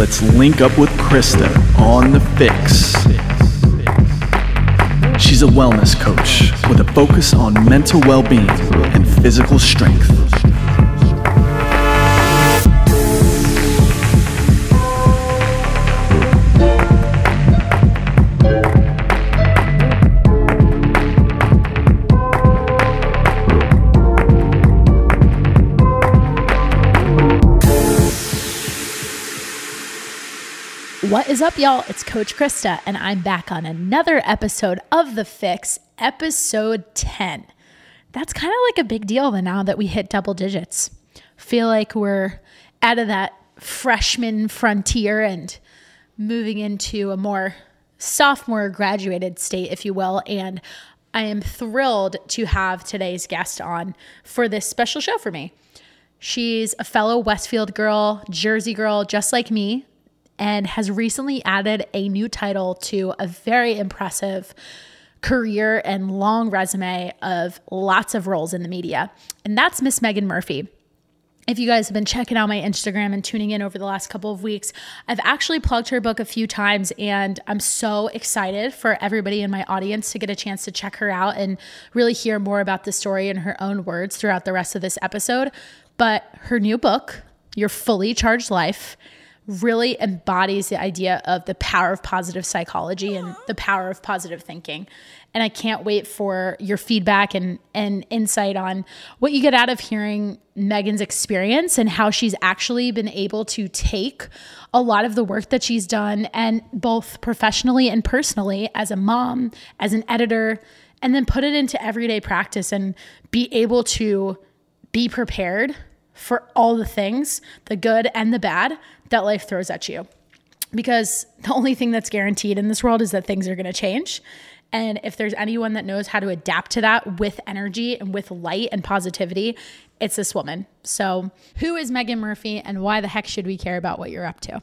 let's link up with Krysta on the FYX. She's a wellness coach with a focus on mental well being and physical strength. What is up, y'all? It's Coach Krysta, and I'm back on another episode of The FYX, episode 10. That's kind of like a big deal now that we hit double digits. Feel like we're out of that freshman frontier and moving into a more sophomore graduated state, if you will. And I am thrilled to have today's guest on for this special show for me. She's a fellow Westfield girl, Jersey girl, just like me, and has recently added a new title to a very impressive career and long resume of lots of roles in the media. And that's Miss Meaghan Murphy. If you guys have been checking out my Instagram and tuning in over the last couple of weeks, I've actually plugged her book a few times, and I'm so excited for everybody in my audience to get a chance to check her out and really hear more about the story in her own words throughout the rest of this episode. But her new book, Your Fully Charged Life, really embodies the idea of the power of positive psychology and the power of positive thinking. And I can't wait for your feedback and, and insight on what you get out of hearing Meaghan's experience and how she's actually been able to take a lot of the work that she's done and both professionally and personally as a mom, as an editor, and then put it into everyday practice and be able to be prepared for all the things, the good and the bad, that life throws at you. Because the only thing that's guaranteed in this world is that things are going to change. And if there's anyone that knows how to adapt to that with energy and with light and positivity, it's this woman. So, who is Meaghan Murphy and why the heck should we care about what you're up to?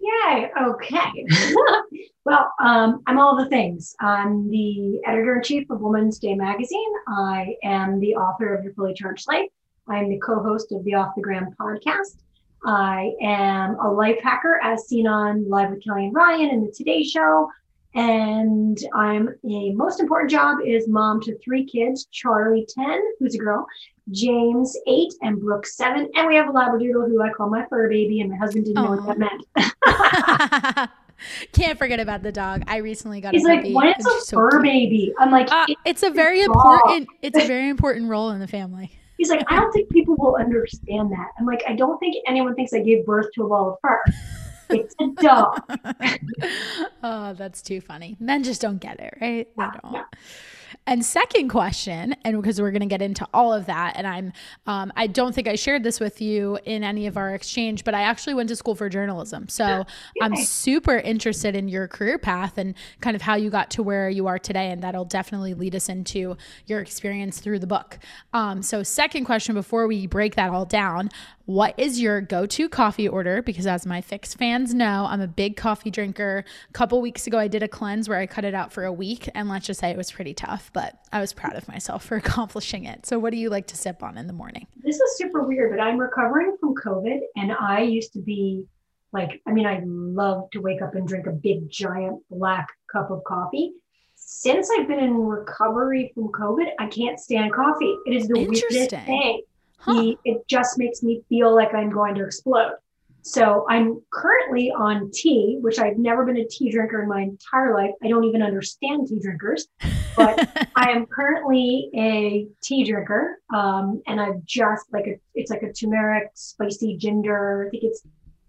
Yay. Okay. well, um, I'm all the things. I'm the editor in chief of Woman's Day magazine. I am the author of Your Fully Charged Life. I'm the co host of the Off the Gram podcast. I am a life hacker as seen on Live with Kelly and Ryan and the Today Show. And I'm a most important job is mom to three kids, Charlie 10, who's a girl, James 8, and Brooke 7. And we have a Labradoodle who I call my fur baby, and my husband didn't Aww. know what that meant. Can't forget about the dog. I recently got a. He's a like, when it's a fur so baby. I'm like, uh, it's a very important, it's a very important role in the family. He's like, I don't think people will understand that. I'm like, I don't think anyone thinks I gave birth to a ball of fur. It's a dog. oh, that's too funny. Men just don't get it, right? They don't. And second question, and because we're going to get into all of that, and I'm, um, I don't think I shared this with you in any of our exchange, but I actually went to school for journalism. So I'm super interested in your career path and kind of how you got to where you are today. And that'll definitely lead us into your experience through the book. Um, so, second question before we break that all down, what is your go-to coffee order? Because as my FYX fans know i'm a big coffee drinker. A couple weeks ago i did a cleanse where i cut it out for a week and let's just say it was pretty tough but i was proud of myself for accomplishing it. So what do you like to sip on in the morning? This is super weird but i'm recovering from covid and i used to be like i mean i love to wake up and drink a big giant black cup of coffee. Since i've been in recovery from covid i can't stand coffee. It is the weirdest thing Huh. it just makes me feel like I'm going to explode. So I'm currently on tea, which I've never been a tea drinker in my entire life. I don't even understand tea drinkers, but I am currently a tea drinker. Um, and I've just like a, it's like a turmeric, spicy ginger. I think it's,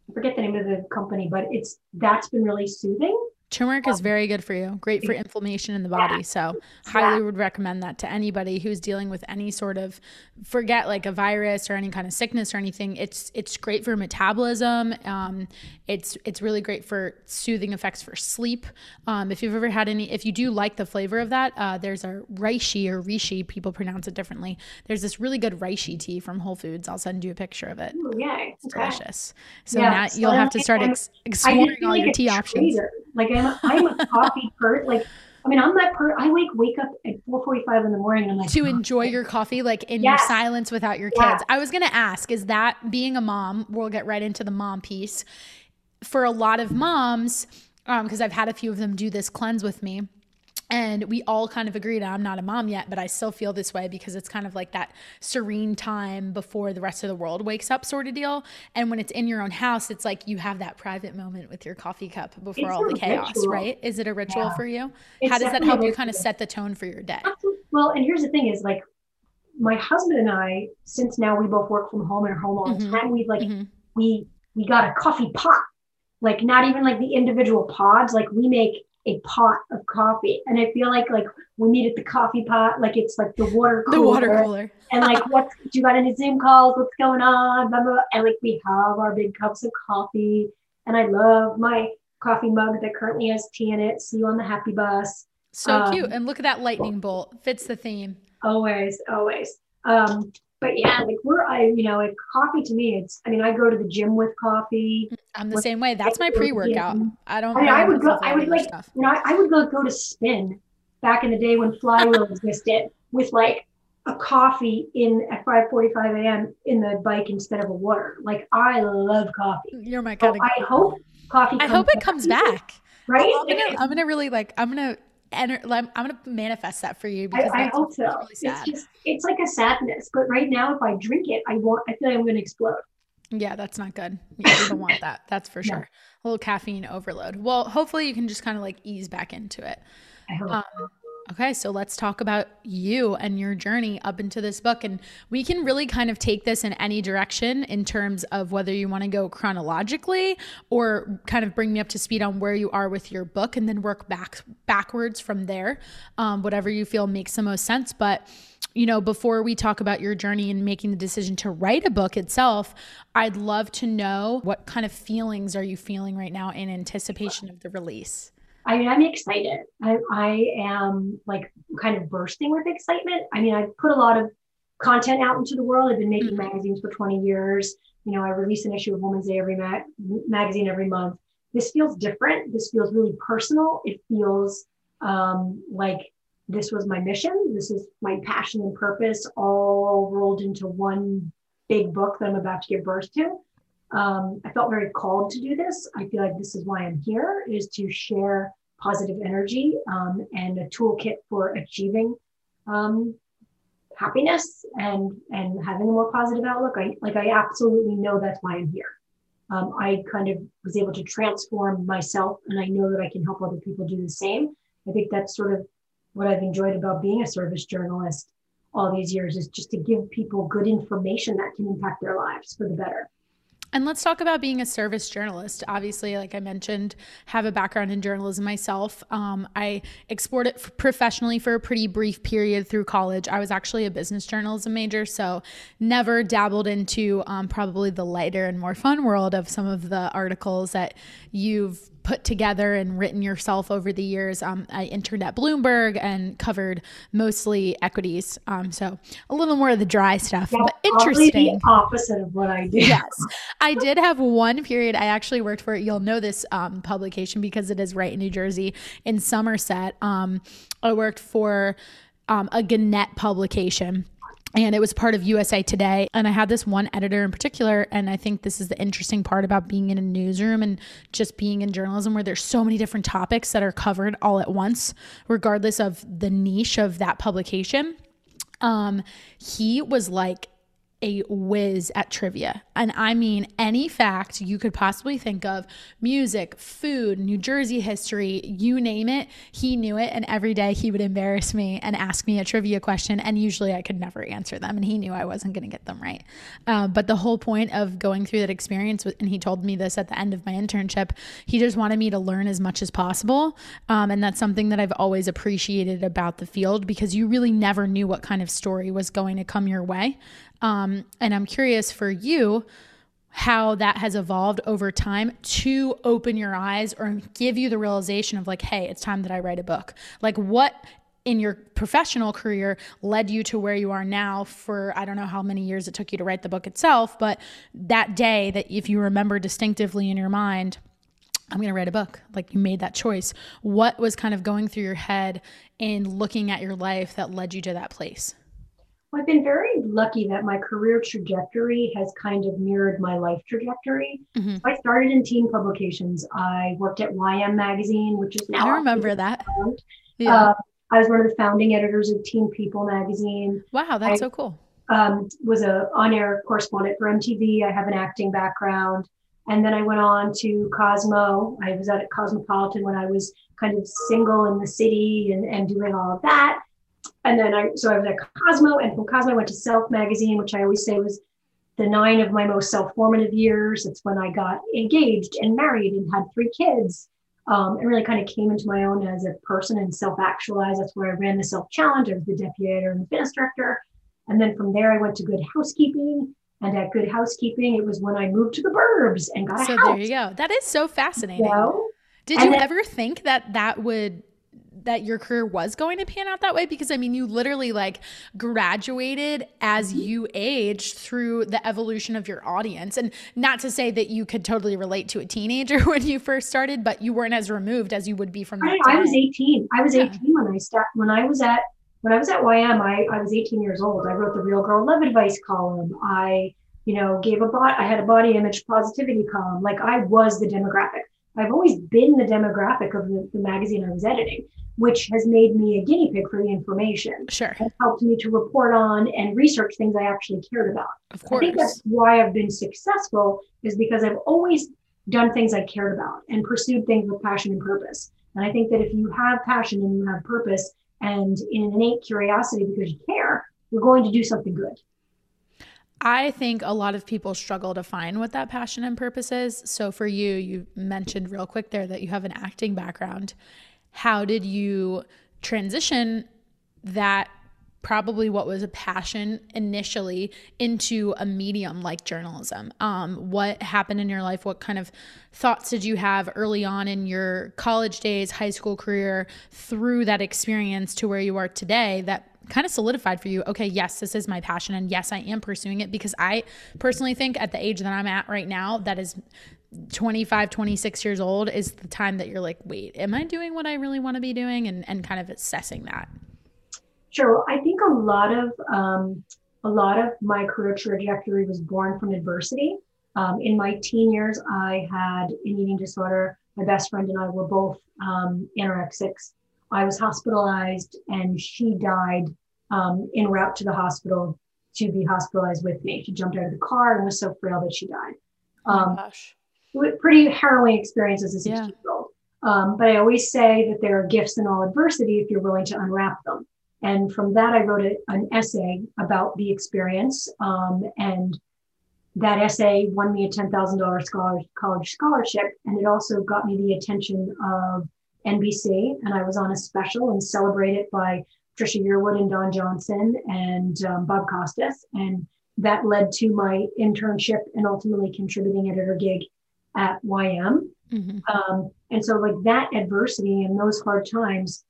I forget the name of the company, but it's, that's been really soothing. Turmeric is very good for you, great for inflammation in the body. So, highly would recommend that to anybody who's dealing with any sort of forget like a virus or any kind of sickness or anything. It's it's great for metabolism. Um, it's it's really great for soothing effects for sleep. Um, if you've ever had any, if you do like the flavor of that, uh, there's a reishi or reishi. People pronounce it differently. There's this really good reishi tea from Whole Foods. I'll send you a picture of it. Ooh, yeah, it's okay. delicious. So yeah, now so you'll have to start ex- exploring all your tea options. Like I'm, I'm a coffee person. Like I mean, I'm that per. I wake wake up at 4:45 in the morning. And I'm like to enjoy your coffee, like in yes. your silence without your kids. I was gonna ask, is that being a mom? We'll get right into the mom piece for a lot of moms, because um, I've had a few of them do this cleanse with me, and we all kind of agreed i'm not a mom yet but i still feel this way because it's kind of like that serene time before the rest of the world wakes up sort of deal and when it's in your own house it's like you have that private moment with your coffee cup before it's all the chaos ritual. right is it a ritual yeah. for you it's how does that help you kind of set the tone for your day well and here's the thing is like my husband and i since now we both work from home and are home all the mm-hmm. time we've like mm-hmm. we we got a coffee pot like not even like the individual pods like we make a pot of coffee. And I feel like like we meet at the coffee pot, like it's like the water cooler. The water cooler. and like what you got any Zoom calls? What's going on? Blah, blah, blah. And like we have our big cups of coffee. And I love my coffee mug that currently has tea in it. See you on the happy bus. So um, cute. And look at that lightning bolt. Fits the theme. Always, always. Um, but yeah, like we're I you know, like coffee to me, it's I mean, I go to the gym with coffee. I'm the same way. That's my pre-workout. I don't. I, mean, I would go. I would like. Stuff. You know, I, I, would go go to spin back in the day when flywheel existed with like a coffee in at 5:45 a.m. in the bike instead of a water. Like I love coffee. You're my kind so of. I hope coffee. I hope it comes back. Right. I'm gonna, I'm gonna really like. I'm gonna and I'm, I'm going to manifest that for you because I, I hope so. Really it's just, it's like a sadness, but right now, if I drink it, I want, I feel like I'm going to explode. Yeah, that's not good. Yeah, you don't want that. That's for sure. A little caffeine overload. Well, hopefully you can just kind of like ease back into it. I hope. Um, Okay, so let's talk about you and your journey up into this book. And we can really kind of take this in any direction in terms of whether you want to go chronologically or kind of bring me up to speed on where you are with your book and then work back backwards from there. Um, whatever you feel makes the most sense. But you know, before we talk about your journey and making the decision to write a book itself, I'd love to know what kind of feelings are you feeling right now in anticipation of the release? I mean, I'm excited. I, I am like kind of bursting with excitement. I mean, I've put a lot of content out into the world. I've been making mm-hmm. magazines for 20 years. You know, I release an issue of Woman's Day every ma- magazine every month. This feels different. This feels really personal. It feels um, like this was my mission. This is my passion and purpose all rolled into one big book that I'm about to give birth to. Um, I felt very called to do this. I feel like this is why I'm here is to share positive energy um, and a toolkit for achieving um, happiness and and having a more positive outlook. I like I absolutely know that's why I'm here. Um, I kind of was able to transform myself, and I know that I can help other people do the same. I think that's sort of what I've enjoyed about being a service journalist all these years is just to give people good information that can impact their lives for the better. And let's talk about being a service journalist. Obviously, like I mentioned, have a background in journalism myself. Um, I explored it professionally for a pretty brief period through college. I was actually a business journalism major, so never dabbled into um, probably the lighter and more fun world of some of the articles that you've put together and written yourself over the years. Um, I interned at Bloomberg and covered mostly equities. Um, so a little more of the dry stuff, but interesting. The opposite of what I do. Yes, I did have one period. I actually worked for. You'll know this um, publication because it is right in New Jersey in Somerset. Um, I worked for um, a Gannett publication and it was part of USA Today. And I had this one editor in particular. And I think this is the interesting part about being in a newsroom and just being in journalism, where there's so many different topics that are covered all at once, regardless of the niche of that publication. Um, he was like, a whiz at trivia. And I mean, any fact you could possibly think of music, food, New Jersey history, you name it, he knew it. And every day he would embarrass me and ask me a trivia question. And usually I could never answer them. And he knew I wasn't going to get them right. Uh, but the whole point of going through that experience, and he told me this at the end of my internship, he just wanted me to learn as much as possible. Um, and that's something that I've always appreciated about the field because you really never knew what kind of story was going to come your way. Um, and I'm curious for you how that has evolved over time to open your eyes or give you the realization of like, hey, it's time that I write a book. Like, what in your professional career led you to where you are now for I don't know how many years it took you to write the book itself, but that day that if you remember distinctively in your mind, I'm going to write a book. Like you made that choice. What was kind of going through your head in looking at your life that led you to that place? I've been very lucky that my career trajectory has kind of mirrored my life trajectory. Mhm. So I started in teen publications. I worked at YM Magazine, which is now I remember that. Yeah. Uh, I was one of the founding editors of Teen People magazine. wow, that's I- so cool. Um, was a on-air correspondent for MTV. I have an acting background, and then I went on to Cosmo. I was at Cosmopolitan when I was kind of single in the city and, and doing all of that. And then I so I was at Cosmo, and from Cosmo I went to Self magazine, which I always say was the nine of my most self-formative years. It's when I got engaged and married and had three kids. Um, and really kind of came into my own as a person and self-actualized. That's where I ran the self-challenge. I was the deputy editor and the fitness director. And then from there, I went to Good Housekeeping. And at Good Housekeeping, it was when I moved to the burbs and got a house. So there you go. That is so fascinating. Did you then- ever think that that would that your career was going to pan out that way because I mean you literally like graduated as Mm-hmm. you aged through the evolution of your audience and not to say that you could totally relate to a teenager when you first started but you weren't as removed as you would be from that I, I was 18. I was Yeah. 18 when I started. When I was at when I was at YM, I, I was 18 years old. I wrote the Real Girl Love Advice column. I, you know, gave a bot. I had a body image positivity column. Like I was the demographic. I've always been the demographic of the, the magazine I was editing, which has made me a guinea pig for the information. Sure. Has helped me to report on and research things I actually cared about. Of course. I think that's why I've been successful is because I've always done things I cared about and pursued things with passion and purpose. And I think that if you have passion and you have purpose and an innate curiosity because you care, you're going to do something good. I think a lot of people struggle to find what that passion and purpose is. So for you, you mentioned real quick there that you have an acting background. How did you transition that probably what was a passion initially into a medium like journalism? Um, what happened in your life? What kind of thoughts did you have early on in your college days, high school career, through that experience to where you are today that kind of solidified for you okay yes this is my passion and yes i am pursuing it because i personally think at the age that i'm at right now that is 25 26 years old is the time that you're like wait am i doing what i really want to be doing and, and kind of assessing that Sure. I think a lot of um, a lot of my career trajectory was born from adversity. Um, in my teen years, I had an eating disorder. My best friend and I were both um, anorexics. I was hospitalized, and she died um, en route to the hospital to be hospitalized with me. She jumped out of the car and was so frail that she died. oh Um, gosh it was a pretty harrowing experience as a 16 Yeah. year old. Um, but I always say that there are gifts in all adversity if you're willing to unwrap them. And from that, I wrote a, an essay about the experience. Um, and that essay won me a $10,000 scholar, college scholarship. And it also got me the attention of NBC. And I was on a special and celebrated by Trisha Yearwood and Don Johnson and um, Bob Costas. And that led to my internship and ultimately contributing editor gig at YM. Mhm. Um, and so, like that adversity and those hard times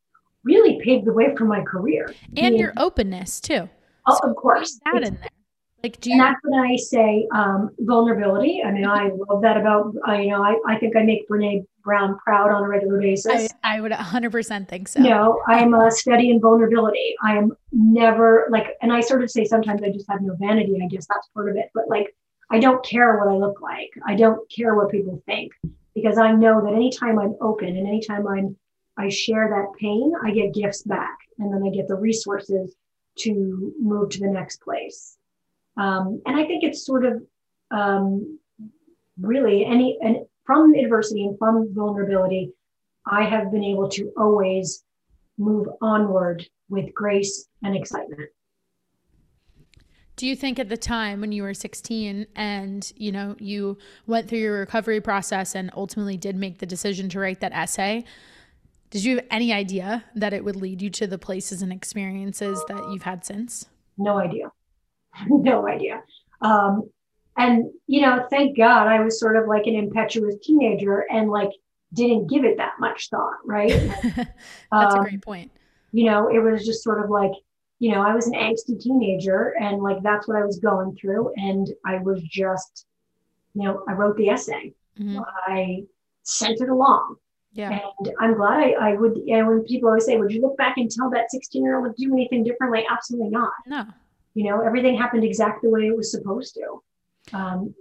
really paved the way for my career. and your openness too oh, So of course, that It's- in there like do and you that's when I say um, vulnerability. I mean, I love that about uh, you know. I, I think I make Brene Brown proud on a regular basis. I, I would 100% think so you know, I'm a study in vulnerability. I am never like, and I sort of say sometimes I just have no vanity. I guess that's part of it. But like, I don't care what I look like. I don't care what people think because I know that anytime I'm open and anytime I'm, I share that pain, I get gifts back, and then I get the resources to move to the next place. Um, and I think it's sort of um, really any and from adversity and from vulnerability, I have been able to always move onward with grace and excitement. Do you think at the time when you were 16 and you know you went through your recovery process and ultimately did make the decision to write that essay, did you have any idea that it would lead you to the places and experiences that you've had since? No idea. no idea. Um, and, you know, thank God I was sort of like an impetuous teenager and like didn't give it that much thought, right? That's a Um, great point. you know, it was just sort of like, you know, I was an angsty teenager and like that's what I was going through. And I was just, you know, I wrote the essay, Mhm. I sent it along. Yeah. And I'm glad I, I would, and when people always say, would you look back and tell that 16 year old to do anything differently? Absolutely not. No. You know, everything happened exactly the way it was supposed to. Um,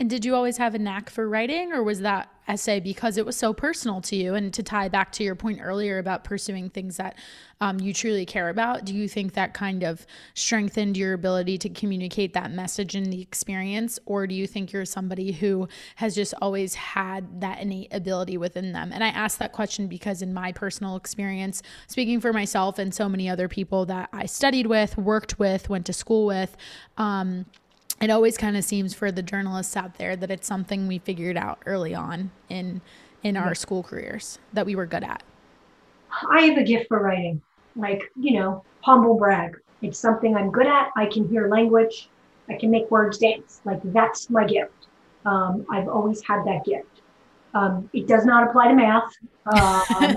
and did you always have a knack for writing, or was that essay because it was so personal to you? And to tie back to your point earlier about pursuing things that um, you truly care about, do you think that kind of strengthened your ability to communicate that message in the experience? Or do you think you're somebody who has just always had that innate ability within them? And I ask that question because, in my personal experience, speaking for myself and so many other people that I studied with, worked with, went to school with, um, it always kind of seems for the journalists out there that it's something we figured out early on in in our school careers that we were good at. I have a gift for writing. Like, you know, humble brag. It's something I'm good at. I can hear language. I can make words dance. Like that's my gift. Um, I've always had that gift. Um, it does not apply to math. Um,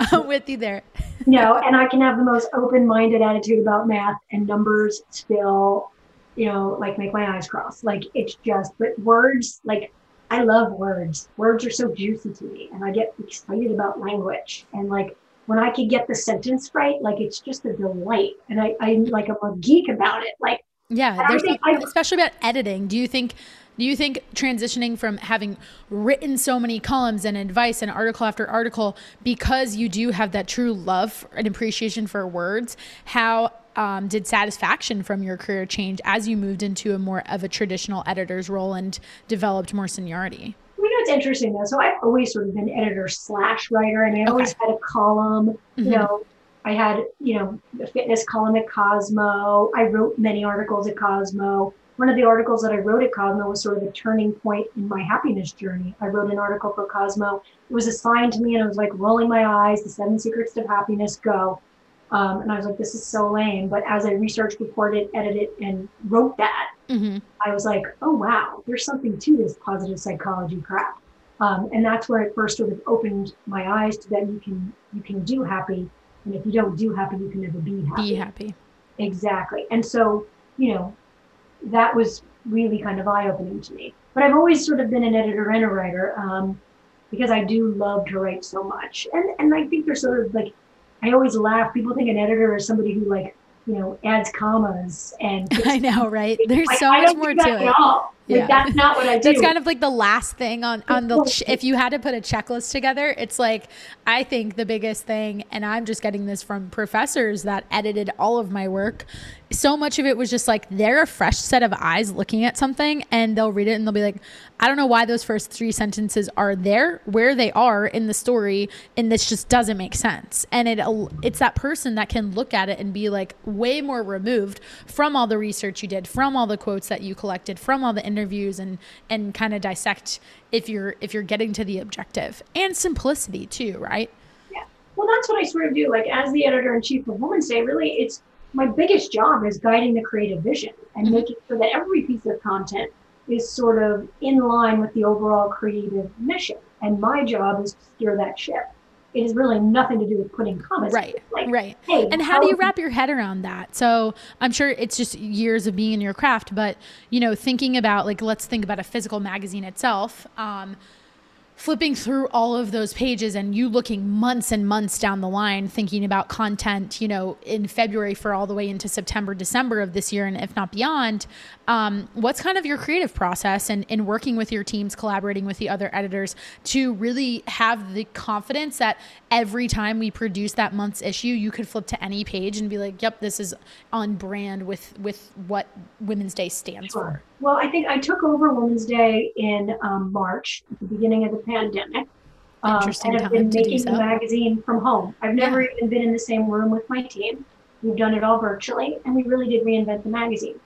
I'm with you there. no, and I can have the most open-minded attitude about math and numbers still you know, like make my eyes cross. Like it's just, but words, like I love words. Words are so juicy to me, and I get excited about language. And like when I can get the sentence right, like it's just a delight. And I, I'm like I'm a geek about it. Like yeah, there's especially about editing. Do you think? Do you think transitioning from having written so many columns and advice and article after article because you do have that true love and appreciation for words, how um, did satisfaction from your career change as you moved into a more of a traditional editor's role and developed more seniority? You know, it's interesting though. So I've always sort of been editor slash writer, and I okay. always had a column. Mm-hmm. You know, I had you know the fitness column at Cosmo. I wrote many articles at Cosmo. One of the articles that I wrote at Cosmo was sort of a turning point in my happiness journey. I wrote an article for Cosmo. It was assigned to me, and I was like rolling my eyes. The Seven Secrets of Happiness. Go um, and I was like, this is so lame. But as I researched, reported, edited, and wrote that, mm-hmm. I was like, oh, wow, there's something to this positive psychology crap. Um, and that's where it first sort of opened my eyes to that you can you can do happy, and if you don't do happy, you can never be happy. Be happy. Exactly. And so, you know, that was really kind of eye opening to me. But I've always sort of been an editor and a writer um, because I do love to write so much, and and I think there's sort of like I always laugh. People think an editor is somebody who like, you know, adds commas and I know, right? There's so I, much more to it. Yeah. Like, that's not what I do. That's kind of like the last thing on on the ch- if you had to put a checklist together, it's like I think the biggest thing and I'm just getting this from professors that edited all of my work. So much of it was just like they're a fresh set of eyes looking at something and they'll read it and they'll be like, I don't know why those first three sentences are there, where they are in the story, and this just doesn't make sense. And it it's that person that can look at it and be like way more removed from all the research you did, from all the quotes that you collected, from all the interviews and and kind of dissect if you're if you're getting to the objective and simplicity too, right? Yeah. Well, that's what I sort of do. Like as the editor in chief of Woman's Day, really, it's my biggest job is guiding the creative vision and mm-hmm. making sure that every piece of content is sort of in line with the overall creative mission. And my job is to steer that ship it has really nothing to do with putting comments. Right. Like, right. Hey, and how do you wrap your head around that? So I'm sure it's just years of being in your craft, but you know, thinking about like let's think about a physical magazine itself. Um, flipping through all of those pages and you looking months and months down the line thinking about content you know in february for all the way into september december of this year and if not beyond um, what's kind of your creative process and in working with your teams collaborating with the other editors to really have the confidence that every time we produce that month's issue you could flip to any page and be like yep this is on brand with with what Woman's Day stands sure. for well, I think I took over Woman's Day in um, March, at the beginning of the pandemic. Um, Interesting and I've been making so. the magazine from home. I've never yeah. even been in the same room with my team. We've done it all virtually, and we really did reinvent the magazine.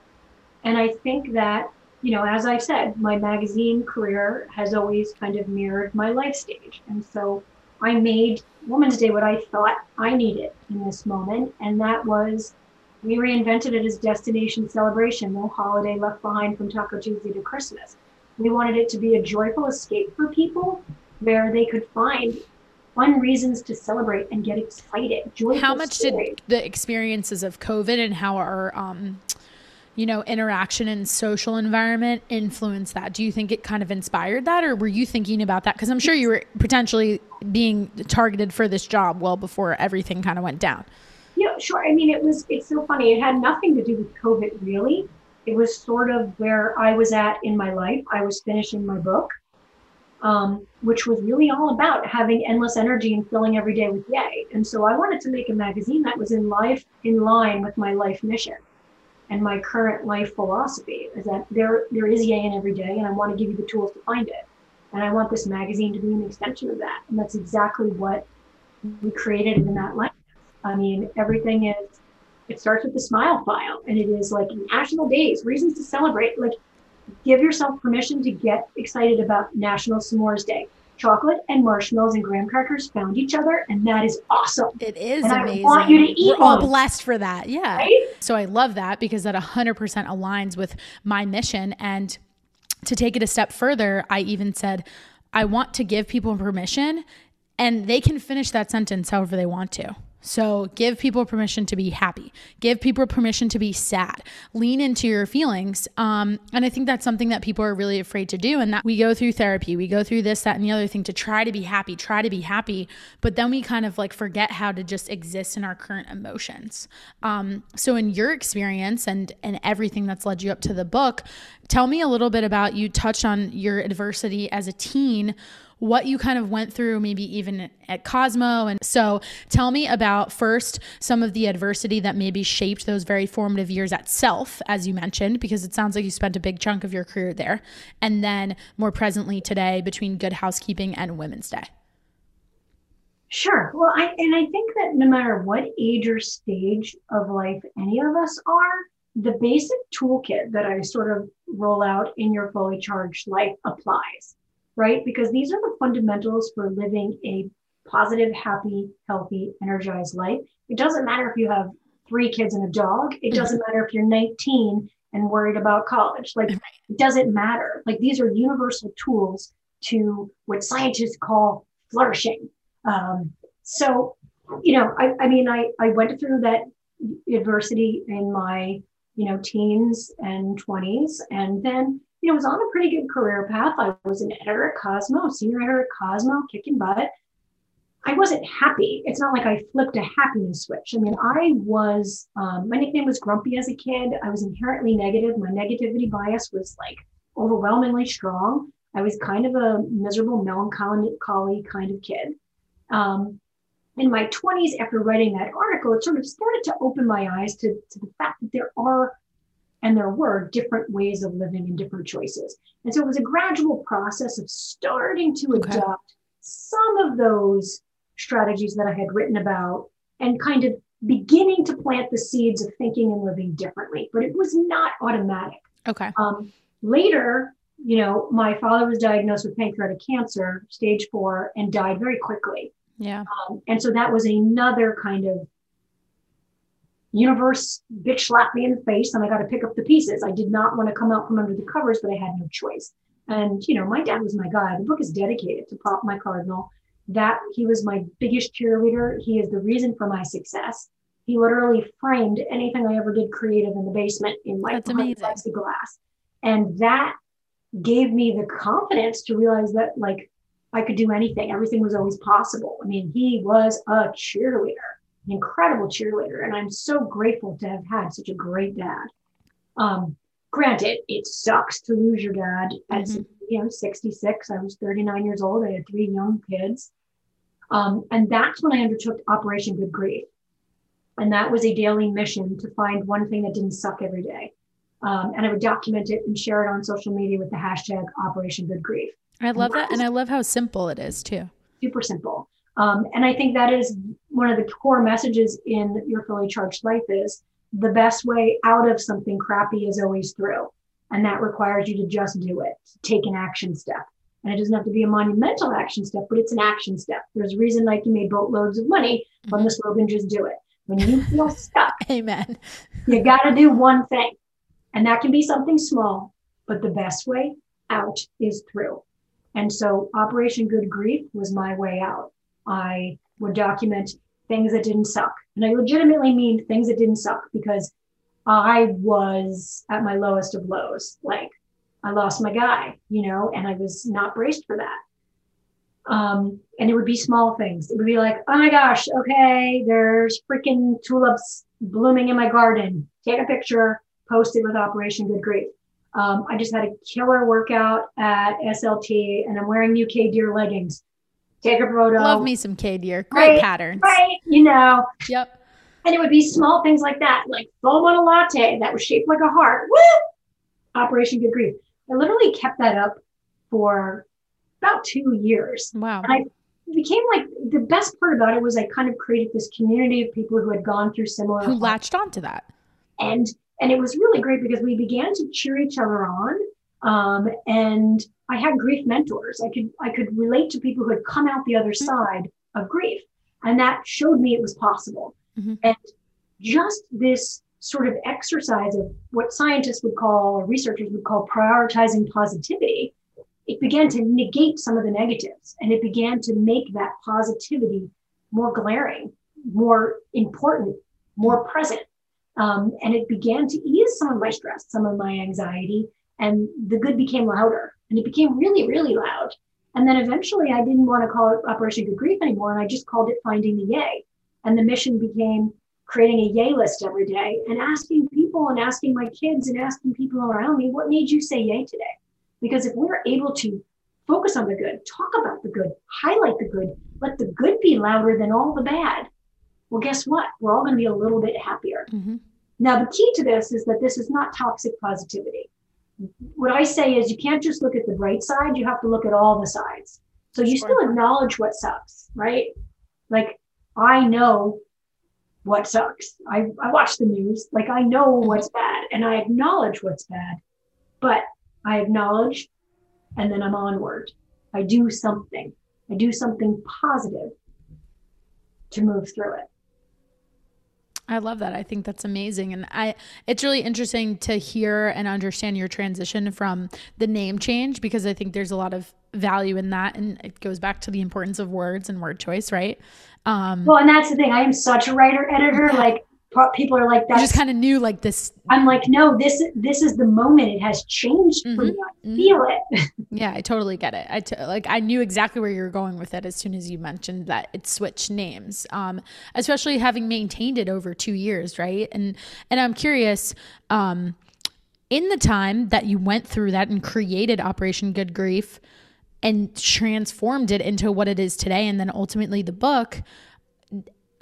And I think that, you know, as I've said, my magazine career has always kind of mirrored my life stage. And so I made Woman's Day what I thought I needed in this moment, and that was we reinvented it as destination celebration, no holiday left behind from Taco Tuesday to Christmas. We wanted it to be a joyful escape for people where they could find fun reasons to celebrate and get excited. Joyful how much stories. did the experiences of COVID and how our um, you know, interaction and social environment influence that? Do you think it kind of inspired that, or were you thinking about that? Because I'm sure you were potentially being targeted for this job well before everything kind of went down. Yeah, sure. I mean, it was, it's so funny. It had nothing to do with COVID, really. It was sort of where I was at in my life. I was finishing my book, um, which was really all about having endless energy and filling every day with yay. And so I wanted to make a magazine that was in life, in line with my life mission and my current life philosophy is that there there is yay in every day and I want to give you the tools to find it. And I want this magazine to be an extension of that. And that's exactly what we created in that life. I mean, everything is, it starts with the smile file and it is like national days, reasons to celebrate. Like, give yourself permission to get excited about National S'mores Day. Chocolate and marshmallows and graham crackers found each other, and that is awesome. It is and amazing. I want you to eat We're all blessed for that. Yeah. right? So I love that because that 100% aligns with my mission. And to take it a step further, I even said, I want to give people permission and they can finish that sentence however they want to. So give people permission to be happy. Give people permission to be sad. Lean into your feelings. Um, and I think that's something that people are really afraid to do. And that we go through therapy, we go through this, that, and the other thing to try to be happy, try to be happy. But then we kind of like forget how to just exist in our current emotions. Um, so in your experience and and everything that's led you up to the book, tell me a little bit about you touched on your adversity as a teen what you kind of went through, maybe even at Cosmo. And so tell me about first some of the adversity that maybe shaped those very formative years at Self, as you mentioned, because it sounds like you spent a big chunk of your career there. And then more presently today between Good Housekeeping and Woman's Day. Sure. Well, I and I think that no matter what age or stage of life any of us are, the basic toolkit that I sort of roll out in your fully charged life applies, right? Because these are the fundamentals for living a positive, happy, healthy, energized life. It doesn't matter if you have three kids and a dog. It doesn't matter if you're 19 and worried about college. Like it doesn't matter. Like these are universal tools to what scientists call flourishing. Um, so, you know, I, I mean, I, I went through that adversity in my, you know, teens and 20s. And then, you know, was on a pretty good career path. I was an editor at Cosmo, senior editor at Cosmo, kicking butt. I wasn't happy. It's not like I flipped a happiness switch. I mean, I was, um, my nickname was Grumpy as a kid. I was inherently negative. My negativity bias was like overwhelmingly strong. I was kind of a miserable, melancholy kind of kid. Um, in my 20s, after writing that article, it sort of started to open my eyes to, to the fact that there are and there were different ways of living and different choices. And so it was a gradual process of starting to Okay. adopt some of those strategies that I had written about and kind of beginning to plant the seeds of thinking and living differently. But it was not automatic. Okay. Um, later, you know, my father was diagnosed with pancreatic cancer, stage four, and died very quickly. Yeah. Um, and so that was another kind of universe bitch slapped me in the face, and I got to pick up the pieces. I did not want to come out from under the covers, but I had no choice. And you know, my dad was my guy. The book is dedicated to Pop My Cardinal. That he was my biggest cheerleader. He is the reason for my success. He literally framed anything I ever did creative in the basement in like That's amazing. plexiglass. And that gave me the confidence to realize that like I could do anything. Everything was always possible. I mean, he was a cheerleader, an incredible cheerleader. And I'm so grateful to have had such a great dad. Um, granted, it sucks to lose your dad at Mhm. you know 66. I was 39 years old. I had three young kids. Um, and that's when I undertook Operation Good Grief. And that was a daily mission to find one thing that didn't suck every day. Um, and I would document it and share it on social media with the hashtag Operation Good Grief. I love that. And I love how simple it is too. Super simple. Um, and I think that is one of the core messages in your fully charged life is the best way out of something crappy is always through. And that requires you to just do it, take an action step. And it doesn't have to be a monumental action step, but it's an action step. There's a reason like Nike made boatloads of money from the slogan, just do it. When you feel stuck, Amen. you got to do one thing. And that can be something small, but the best way out is through. And so Operation Good Grief was my way out. I would document things that didn't suck. And I legitimately mean things that didn't suck because I was at my lowest of lows. Like I lost my guy, you know, and I was not braced for that. Um, and it would be small things. It would be like, oh my gosh, okay, there's freaking tulips blooming in my garden. Take a picture, post it with Operation Good Grief. Um, I just had a killer workout at SLT and I'm wearing UK Deer leggings. Take a photo. Love me some K Deer. Great Right, patterns. Right, you know. Yep. And it would be small things like that, like foam on a latte that was shaped like a heart. Woo! Operation Good Grief. I literally kept that up for about two years. Wow. And I became like the best part about it was I kind of created this community of people who had gone through similar Who latched onto that? and and it was really great because we began to cheer each other on um, and i had grief mentors i could i could relate to people who had come out the other side of grief and that showed me it was possible Mhm. and just this sort of exercise of what scientists would call or researchers would call prioritizing positivity it began to negate some of the negatives and it began to make that positivity more glaring more important more present um, and it began to ease some of my stress, some of my anxiety, and the good became louder. And it became really, really loud. And then eventually I didn't want to call it Operation Good Grief anymore. And I just called it Finding the Yay. And the mission became creating a yay list every day and asking people and asking my kids and asking people around me, what made you say yay today? Because if we're able to focus on the good, talk about the good, highlight the good, let the good be louder than all the bad, well, guess what? We're all going to be a little bit happier. hmm Now, the key to this is that this is not toxic positivity. What I say is you can't just look at the bright side, you have to look at all the sides. So you Sure. still acknowledge what sucks, right? Like, I know what sucks. I, I watch the news, like, I know mm-hmm. what's bad and I acknowledge what's bad, but I acknowledge and then I'm onward. I do something, I do something positive to move through it. I love that. I think that's amazing. And I it's really interesting to hear and understand your transition from the name change because I think there's a lot of value in that and it goes back to the importance of words and word choice, right? Um Well, and that's the thing. I am such a writer editor. Like people are like you that. just kind of knew like this I'm like, no, this this is the moment. It has changed for me. I mhm. feel it. Yeah, I totally get it. I t- like I knew exactly where you were going with it as soon as you mentioned that it switched names. Um, especially having maintained it over two years, right? And and I'm curious, um, in the time that you went through that and created Operation Good Grief and transformed it into what it is today, and then ultimately the book.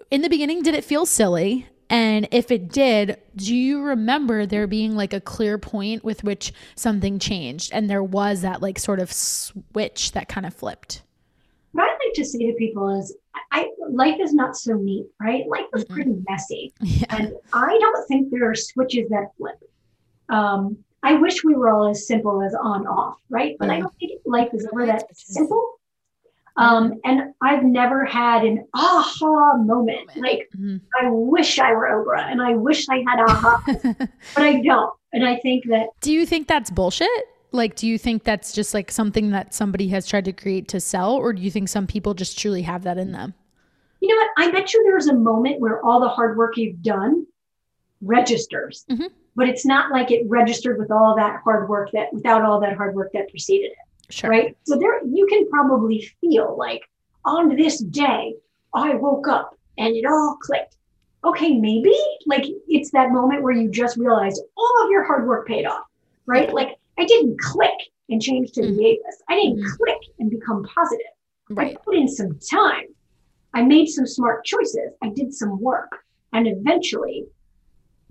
In the beginning, did it feel silly? And if it did, do you remember there being like a clear point with which something changed and there was that like sort of switch that kind of flipped? What I like to say to people is, I life is not so neat, right? Life is pretty messy, Yeah. and I don't think there are switches that flip. Um, I wish we were all as simple as on off, right? But I don't think life is ever that simple. Um, and I've never had an aha moment. Like Mhm. I wish I were Oprah, and I wish I had aha, but I don't. And I think that do you think that's bullshit? Like, do you think that's just like something that somebody has tried to create to sell, or do you think some people just truly have that in them? you know what? I bet you there's a moment where all the hard work you've done registers, Mhm. but it's not like it registered with all that hard work that without all that hard work that preceded it, Sure. right? So there, you can probably feel like on this day I woke up and it all clicked. Okay, maybe like it's that moment where you just realized all of your hard work paid off, right? Like I didn't click and change to the Mhm. yay list. I didn't Mhm. click and become positive. Right. I put in some time. I made some smart choices. I did some work. And eventually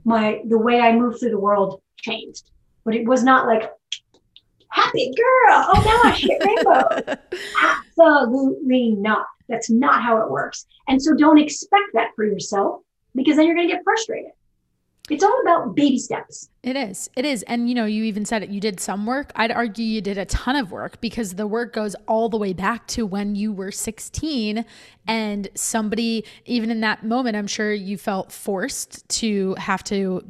my the way I moved through the world changed. But it was not like happy girl. Oh now I hit rainbow. Absolutely not. That's not how it works. And so don't expect that for yourself because then you're gonna get frustrated. It's all about baby steps. It is. It is. And you know, you even said it, you did some work. I'd argue you did a ton of work because the work goes all the way back to when you were 16 and somebody even in that moment, I'm sure you felt forced to have to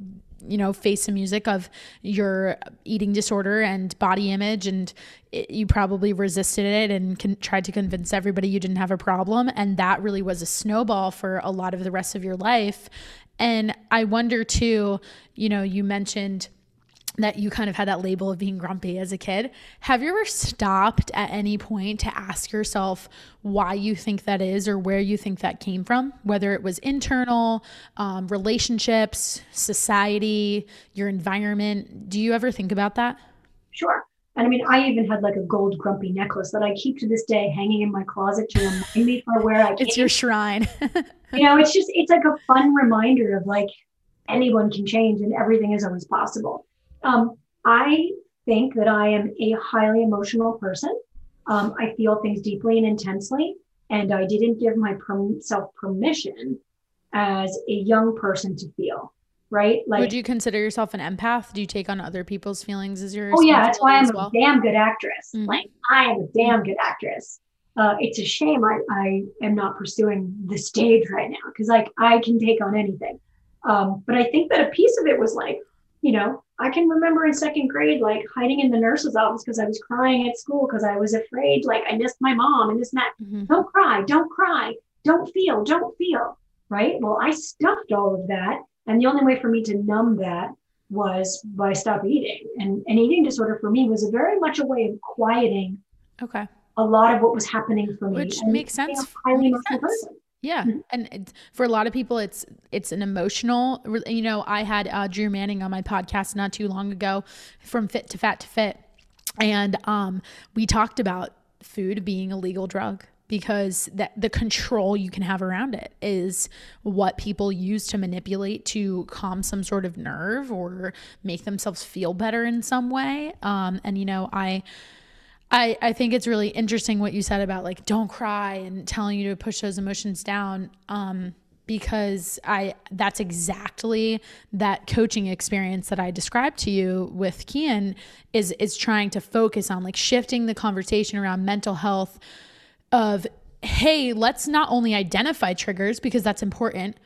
you know face the music of your eating disorder and body image and it, you probably resisted it and con- tried to convince everybody you didn't have a problem and that really was a snowball for a lot of the rest of your life. And I wonder too, you know, you mentioned that you kind of had that label of being grumpy as a kid. Have you ever stopped at any point to ask yourself why you think that is or where you think that came from? Whether it was internal, um, relationships, society, your environment. Do you ever think about that? Sure. And I mean, I even had like a gold grumpy necklace that I keep to this day hanging in my closet to remind me for where I came. It's your shrine. you know, it's just, it's like a fun reminder of like anyone can change and everything is always possible. Um, I think that I am a highly emotional person. Um, I feel things deeply and intensely, and I didn't give myself permission as a young person to feel. Right? Like, would you consider yourself an empath? Do you take on other people's feelings as your? Oh yeah, that's why I'm well? a damn good actress. Mm-hmm. Like I am a damn good actress. Uh, it's a shame I, I am not pursuing the stage right now because like I can take on anything. Um, but I think that a piece of it was like, you know, I can remember in second grade, like hiding in the nurse's office because I was crying at school because I was afraid, like I missed my mom and this and that. Mm-hmm. Don't cry, don't cry, don't feel, don't feel. Right. Well, I stuffed all of that. And the only way for me to numb that was by stop eating. And an eating disorder for me was a very much a way of quieting okay. a lot of what was happening for me. Which and makes sense. Highly makes sense. Person. Yeah, mm-hmm. and for a lot of people, it's it's an emotional. You know, I had uh, Drew Manning on my podcast not too long ago, from Fit to Fat to Fit, and um, we talked about food being a legal drug because that the control you can have around it is what people use to manipulate to calm some sort of nerve or make themselves feel better in some way. Um, and you know, I I, I think it's really interesting what you said about like don't cry and telling you to push those emotions down um, because I that's exactly that coaching experience that I described to you with Kian is is trying to focus on like shifting the conversation around mental health of hey let's not only identify triggers because that's important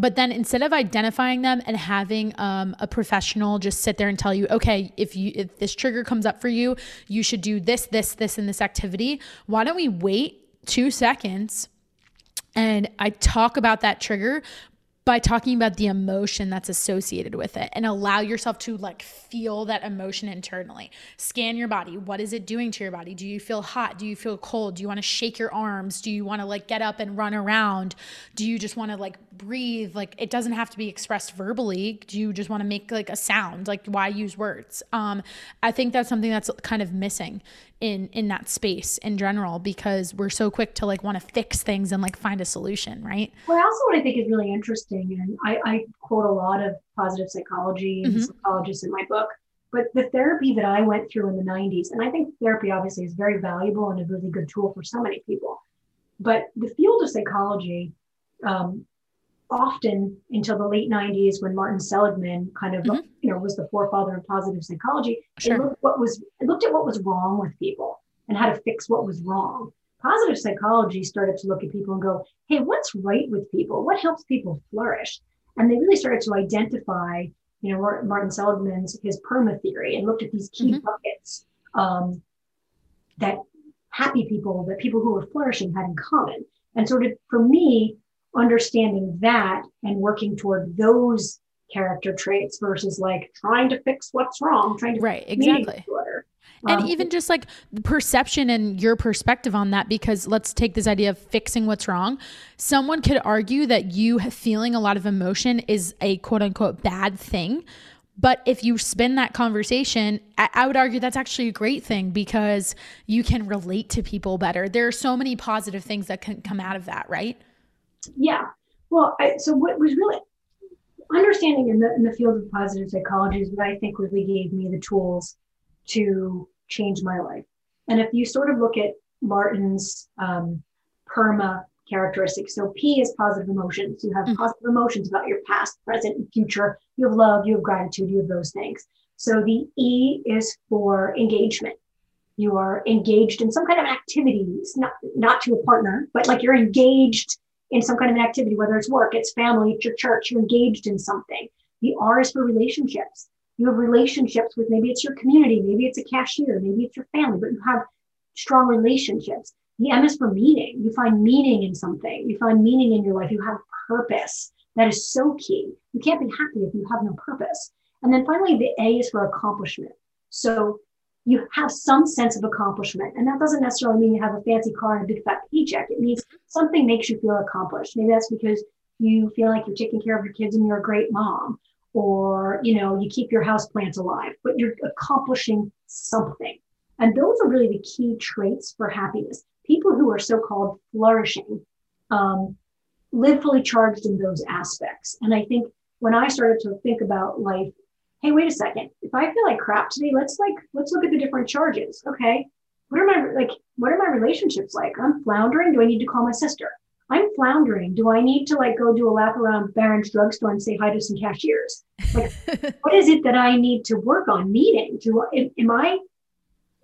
but then instead of identifying them and having um, a professional just sit there and tell you, okay, if you if this trigger comes up for you, you should do this, this, this, and this activity. Why don't we wait two seconds and I talk about that trigger, by talking about the emotion that's associated with it and allow yourself to like feel that emotion internally. Scan your body. What is it doing to your body? Do you feel hot? Do you feel cold? Do you want to shake your arms? Do you want to like get up and run around? Do you just want to like breathe? Like it doesn't have to be expressed verbally. Do you just want to make like a sound? Like why use words? Um I think that's something that's kind of missing in in that space in general because we're so quick to like want to fix things and like find a solution right well also what i think is really interesting and i, I quote a lot of positive psychology and mm-hmm. psychologists in my book but the therapy that i went through in the 90s and i think therapy obviously is very valuable and a really good tool for so many people but the field of psychology um, often until the late 90s when Martin Seligman kind of mm-hmm. you know was the forefather of positive psychology sure. looked what was looked at what was wrong with people and how to fix what was wrong positive psychology started to look at people and go hey what's right with people what helps people flourish and they really started to identify you know Martin Seligman's his PERMA theory and looked at these key mm-hmm. buckets um, that happy people that people who were flourishing had in common and sort of for me understanding that and working toward those character traits versus like trying to fix what's wrong, trying to right exactly. And um, even just like perception and your perspective on that, because let's take this idea of fixing what's wrong. Someone could argue that you feeling a lot of emotion is a quote unquote bad thing. But if you spin that conversation, I would argue that's actually a great thing because you can relate to people better. There are so many positive things that can come out of that, right? Yeah. Well, I, so what was really understanding in the in the field of positive psychology is what I think really gave me the tools to change my life. And if you sort of look at Martin's um, PERMA characteristics, so P is positive emotions. You have mm-hmm. positive emotions about your past, present, and future. You have love, you have gratitude, you have those things. So the E is for engagement. You are engaged in some kind of activities, not not to a partner, but like you're engaged in some kind of an activity, whether it's work, it's family, it's your church, you're engaged in something. The R is for relationships. You have relationships with maybe it's your community, maybe it's a cashier, maybe it's your family, but you have strong relationships. The M is for meaning. You find meaning in something. You find meaning in your life. You have purpose. That is so key. You can't be happy if you have no purpose. And then finally, the A is for accomplishment. So you have some sense of accomplishment. And that doesn't necessarily mean you have a fancy car and a big fat paycheck. It means something makes you feel accomplished. Maybe that's because you feel like you're taking care of your kids and you're a great mom, or you know, you keep your house plants alive, but you're accomplishing something. And those are really the key traits for happiness. People who are so-called flourishing um, live fully charged in those aspects. And I think when I started to think about life hey, wait a second. If I feel like crap today, let's like, let's look at the different charges. Okay. What are my, like, what are my relationships like? I'm floundering. Do I need to call my sister? I'm floundering. Do I need to like go do a lap around Barron's drugstore and say hi to some cashiers? Like, what is it that I need to work on needing? Do am I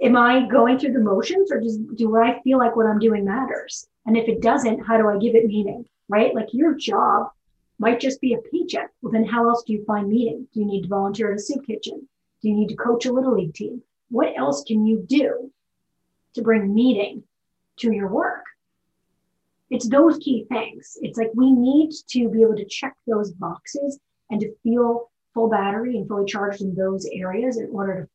am I going through the motions or does do I feel like what I'm doing matters? And if it doesn't, how do I give it meaning? Right? Like your job might just be a paycheck. Well, then how else do you find meaning? Do you need to volunteer at a soup kitchen? Do you need to coach a little league team? What else can you do to bring meaning to your work? It's those key things. It's like we need to be able to check those boxes and to feel full battery and fully charged in those areas in order to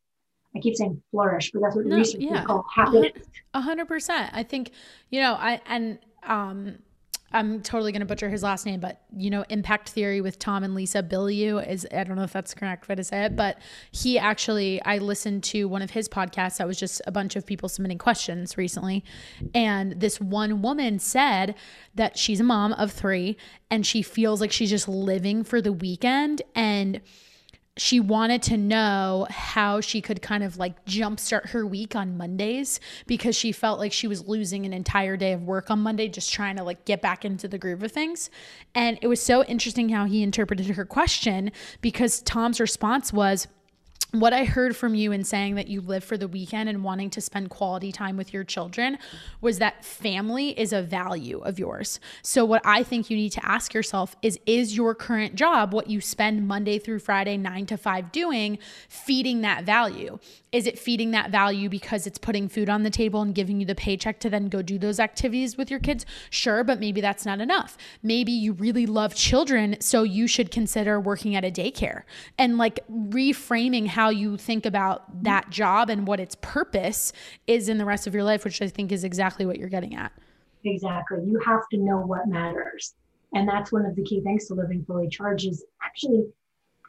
I keep saying flourish, but that's what no, research yeah. call happiness. A hundred percent. I think, you know, I and um I'm totally going to butcher his last name, but you know, Impact Theory with Tom and Lisa Bilyeu is, I don't know if that's correct way to say it, but he actually, I listened to one of his podcasts that was just a bunch of people submitting questions recently. And this one woman said that she's a mom of three and she feels like she's just living for the weekend. And she wanted to know how she could kind of like jumpstart her week on Mondays because she felt like she was losing an entire day of work on Monday, just trying to like get back into the groove of things. And it was so interesting how he interpreted her question because Tom's response was, what I heard from you in saying that you live for the weekend and wanting to spend quality time with your children was that family is a value of yours. So, what I think you need to ask yourself is Is your current job, what you spend Monday through Friday, nine to five doing, feeding that value? Is it feeding that value because it's putting food on the table and giving you the paycheck to then go do those activities with your kids? Sure, but maybe that's not enough. Maybe you really love children, so you should consider working at a daycare and like reframing how you think about that job and what its purpose is in the rest of your life, which I think is exactly what you're getting at. Exactly. You have to know what matters. And that's one of the key things to living fully charged is actually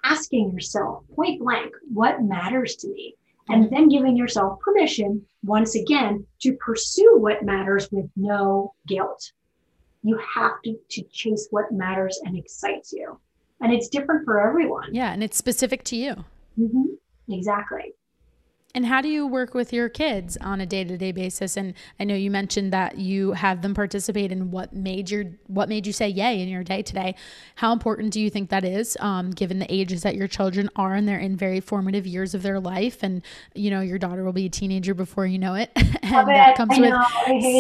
asking yourself point blank, what matters to me? and then giving yourself permission once again to pursue what matters with no guilt. You have to, to chase what matters and excites you. And it's different for everyone. Yeah. And it's specific to you. Mm-hmm. Exactly. And how do you work with your kids on a day-to-day basis? And I know you mentioned that you have them participate in what made your what made you say yay in your day today. How important do you think that is, um, given the ages that your children are and they're in very formative years of their life? And you know, your daughter will be a teenager before you know it, and that comes with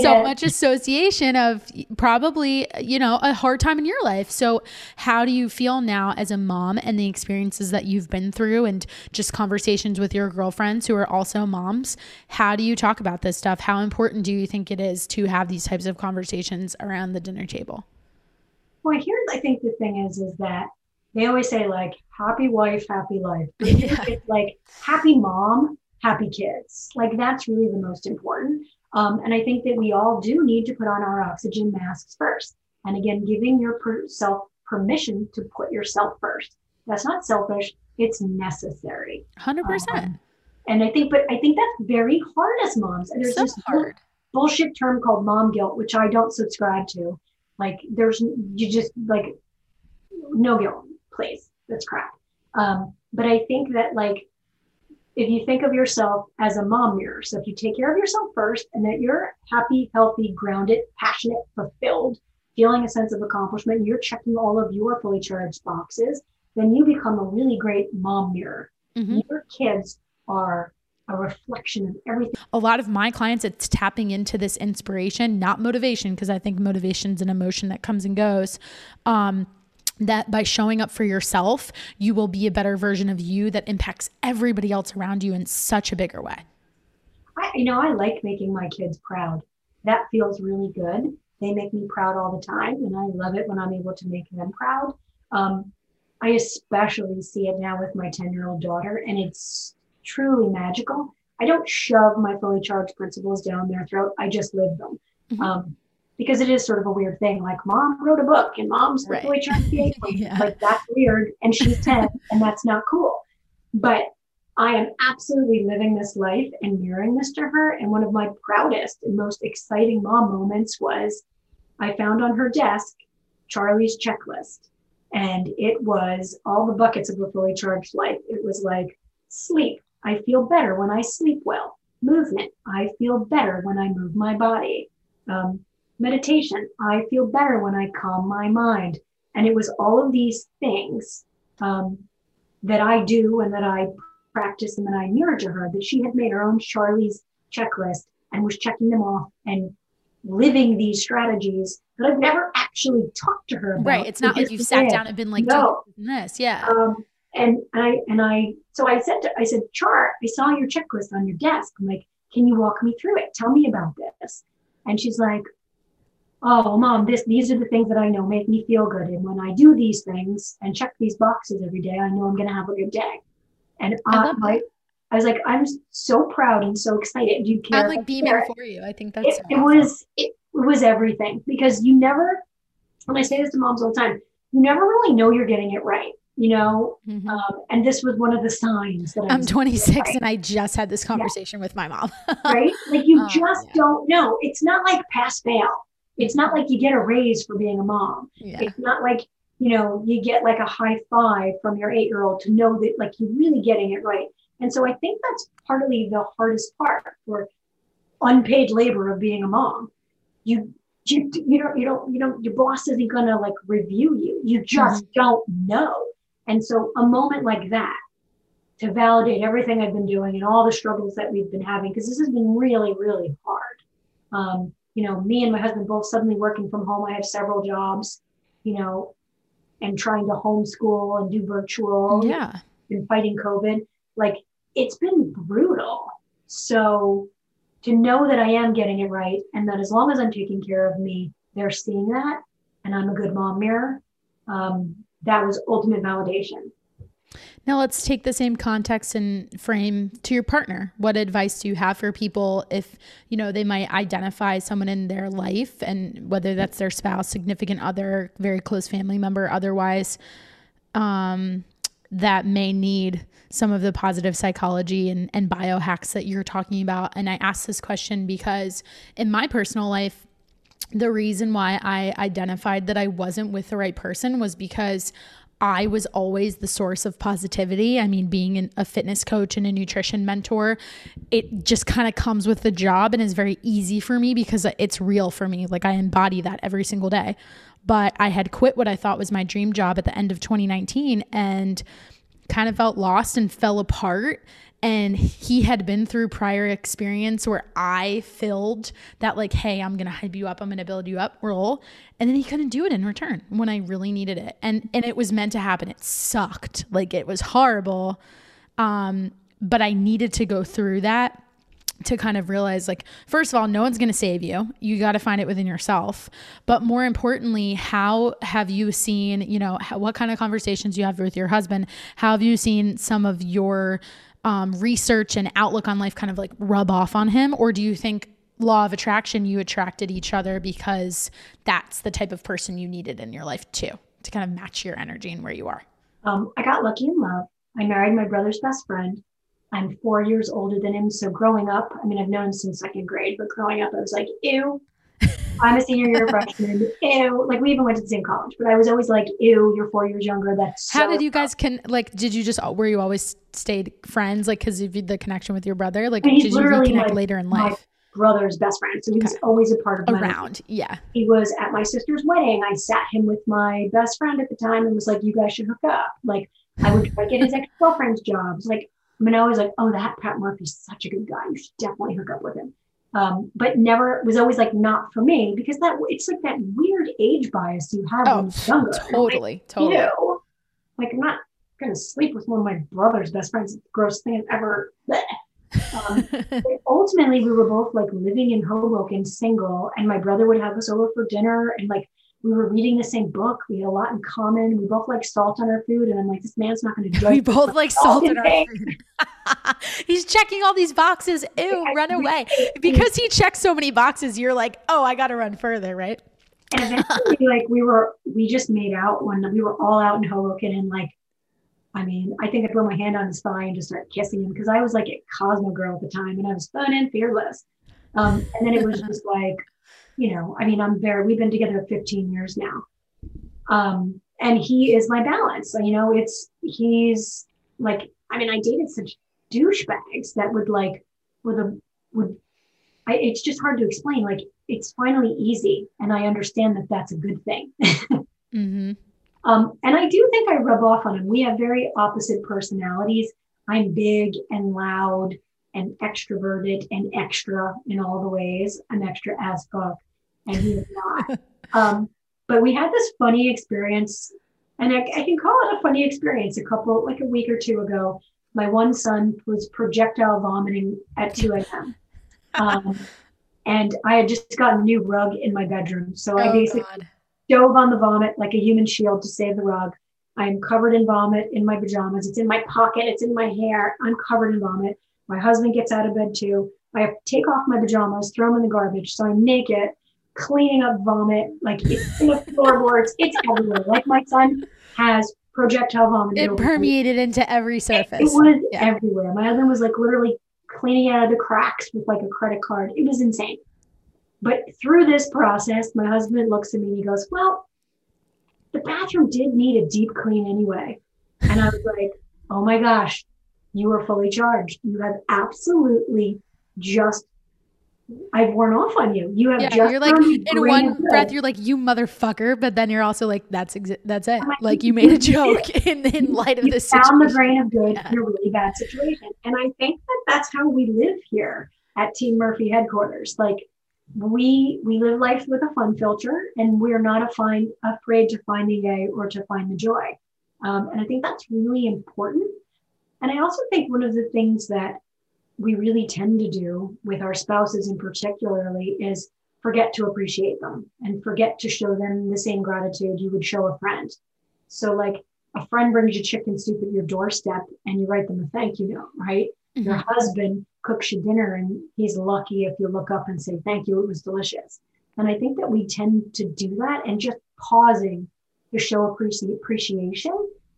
so it. much association of probably you know a hard time in your life. So, how do you feel now as a mom and the experiences that you've been through, and just conversations with your girlfriends who are are also moms. How do you talk about this stuff? How important do you think it is to have these types of conversations around the dinner table? Well, here's I think the thing is, is that they always say like happy wife, happy life. Yeah. It's like happy mom, happy kids. Like that's really the most important. Um, and I think that we all do need to put on our oxygen masks first. And again, giving yourself permission to put yourself first. That's not selfish. It's necessary. 100%. Um, and I think, but I think that's very hard as moms. And there's so this hard. bullshit term called mom guilt, which I don't subscribe to. Like there's, you just like, no guilt, please. That's crap. Um, but I think that like, if you think of yourself as a mom mirror, so if you take care of yourself first and that you're happy, healthy, grounded, passionate, fulfilled, feeling a sense of accomplishment, you're checking all of your fully charged boxes, then you become a really great mom mirror. Mm-hmm. Your kids are a reflection of everything. A lot of my clients, it's tapping into this inspiration, not motivation, because I think motivation is an emotion that comes and goes. Um, that by showing up for yourself, you will be a better version of you that impacts everybody else around you in such a bigger way. I, you know, I like making my kids proud. That feels really good. They make me proud all the time, and I love it when I'm able to make them proud. Um, I especially see it now with my 10 year old daughter, and it's truly magical. I don't shove my fully charged principles down their throat. I just live them. Mm-hmm. Um, because it is sort of a weird thing. Like mom wrote a book and mom's right. fully charged yeah. Like that's weird. And she's 10 and that's not cool. But I am absolutely living this life and mirroring this to her. And one of my proudest and most exciting mom moments was I found on her desk Charlie's checklist. And it was all the buckets of a fully charged life. It was like sleep. I feel better when I sleep well. Movement. I feel better when I move my body. Um, meditation. I feel better when I calm my mind. And it was all of these things um, that I do and that I practice and that I mirror to her that she had made her own Charlie's checklist and was checking them off and living these strategies that I've never actually talked to her about. Right. It's not like you've sat down and been like, no. this. Yeah. Um, and I, and I, so I said, to, I said, Char, I saw your checklist on your desk. I'm like, can you walk me through it? Tell me about this. And she's like, oh, mom, this, these are the things that I know make me feel good. And when I do these things and check these boxes every day, I know I'm going to have a good day. And I, I, I was like, I'm so proud and so excited. Do you care? I'm like beaming for you. I think that's it, it was it, it was everything because you never. And I say this to moms all the time. You never really know you're getting it right you know mm-hmm. um, and this was one of the signs that I am 26 right. and i just had this conversation yeah. with my mom right like you um, just yeah. don't know it's not like pass fail it's not like you get a raise for being a mom yeah. it's not like you know you get like a high five from your eight year old to know that like you're really getting it right and so I think that's partly the hardest part for unpaid labor of being a mom. You you you don't you don't you don't your boss isn't gonna like review you. You just mm-hmm. don't know. And so a moment like that to validate everything I've been doing and all the struggles that we've been having, because this has been really, really hard. Um, you know, me and my husband both suddenly working from home. I have several jobs, you know, and trying to homeschool and do virtual. Yeah. And fighting COVID. Like it's been brutal. So to know that I am getting it right and that as long as I'm taking care of me, they're seeing that and I'm a good mom mirror, um, that was ultimate validation. Now let's take the same context and frame to your partner. What advice do you have for people if, you know, they might identify someone in their life and whether that's their spouse, significant other, very close family member, otherwise, um, that may need some of the positive psychology and, and biohacks that you're talking about. And I ask this question because in my personal life, the reason why I identified that I wasn't with the right person was because I was always the source of positivity. I mean, being an, a fitness coach and a nutrition mentor, it just kind of comes with the job and is very easy for me because it's real for me. Like I embody that every single day but I had quit what I thought was my dream job at the end of 2019 and kind of felt lost and fell apart and he had been through prior experience where I filled that like, hey, I'm gonna hype you up, I'm gonna build you up role, and then he couldn't do it in return when I really needed it, and and it was meant to happen. It sucked, like it was horrible, um, but I needed to go through that to kind of realize like first of all no one's going to save you. You got to find it within yourself. But more importantly how have you seen you know how, what kind of conversations you have with your husband? How have you seen some of your um, research and outlook on life kind of like rub off on him? Or do you think law of attraction you attracted each other because that's the type of person you needed in your life too to kind of match your energy and where you are? Um, i got lucky in love. I married my brother's best friend. I'm four years older than him. So growing up, I mean, I've known him since second grade, but growing up, I was like, ew, I'm a senior year freshman. Ew. Like we even went to the same college, but I was always like, ew, you're four years younger. That's how did you guys can like? Did you just were you always stayed friends like because of the connection with your brother? Like did you reconnect later in life? brother's best friend, so he okay. was always a part of my around. Life. Yeah, he was at my sister's wedding. I sat him with my best friend at the time and was like, "You guys should hook up." Like I would try to get his ex girlfriend's jobs. Like was like, oh, that Pat Murphy's such a good guy. You should definitely hook up with him. Um, but never was always like not for me because that it's like that weird age bias you have oh, when you're younger. Totally, like, totally. You know, like I'm not gonna sleep with one of my brother's best friends. Gross thing I've ever. Um, ultimately, we were both like living in Hoboken, single, and my brother would have us over for dinner, and like we were reading the same book. We had a lot in common. We both like salt on our food. And I'm like, this man's not going to judge. It. We both like salt in our food. He's checking all these boxes. Ew, run away. Because he checks so many boxes, you're like, oh, I got to run further, right? And eventually, like, we were, we just made out when we were all out in Hoboken. And like, I mean, I think I put my hand on his thigh and just started kissing him because I was like a Cosmo girl at the time and I was fun and fearless. Um, and then it was just like, you know, I mean, I'm very, we've been together 15 years now. Um, and he is my balance. So, you know, it's, he's like, I mean, I dated such douchebags that would like, with a, would, I, it's just hard to explain. Like, it's finally easy. And I understand that that's a good thing. mm-hmm. um, and I do think I rub off on him. We have very opposite personalities. I'm big and loud and extroverted and extra in all the ways. I'm extra as fuck, and he is not. um, but we had this funny experience, and I, I, can call it a funny experience. A couple, like a week or two ago, my one son was projectile vomiting at 2 a.m. Um, and I had just gotten a new rug in my bedroom, so I oh, basically God. dove on the vomit like a human shield to save the rug. I'm covered in vomit in my pajamas. It's in my pocket. It's in my hair. I'm covered in vomit. My husband gets out of bed too. I take off my pajamas, throw them in the garbage. So I'm naked, cleaning up vomit. Like it's in the floorboards. It's everywhere. Like my son has projectile vomit. It permeated into every surface. It, it was yeah. everywhere. My husband was like literally cleaning out of the cracks with like a credit card. It was insane. But through this process, my husband looks at me and he goes, Well, the bathroom did need a deep clean anyway. And I was like, Oh my gosh, you are fully charged. You have absolutely just I've worn off on you. You have yeah, you're like in one breath, you're like you motherfucker, but then you're also like that's exa- that's it. Like you made a joke in, in light of you this. Found situation. the grain of good yeah. in a really bad situation, and I think that that's how we live here at Team Murphy headquarters. Like we we live life with a fun filter, and we're not a find, afraid to find the yay or to find the joy. Um, and I think that's really important and I also think one of the things that we really tend to do with our spouses in particularly is forget to appreciate them and forget to show them the same gratitude you would show a friend. So like a friend brings you chicken soup at your doorstep and you write them a thank you note, right? Mm-hmm. Your husband cooks you dinner and he's lucky if you look up and say thank you, it was delicious. And I think that we tend to do that and just pausing to show appreci- appreciation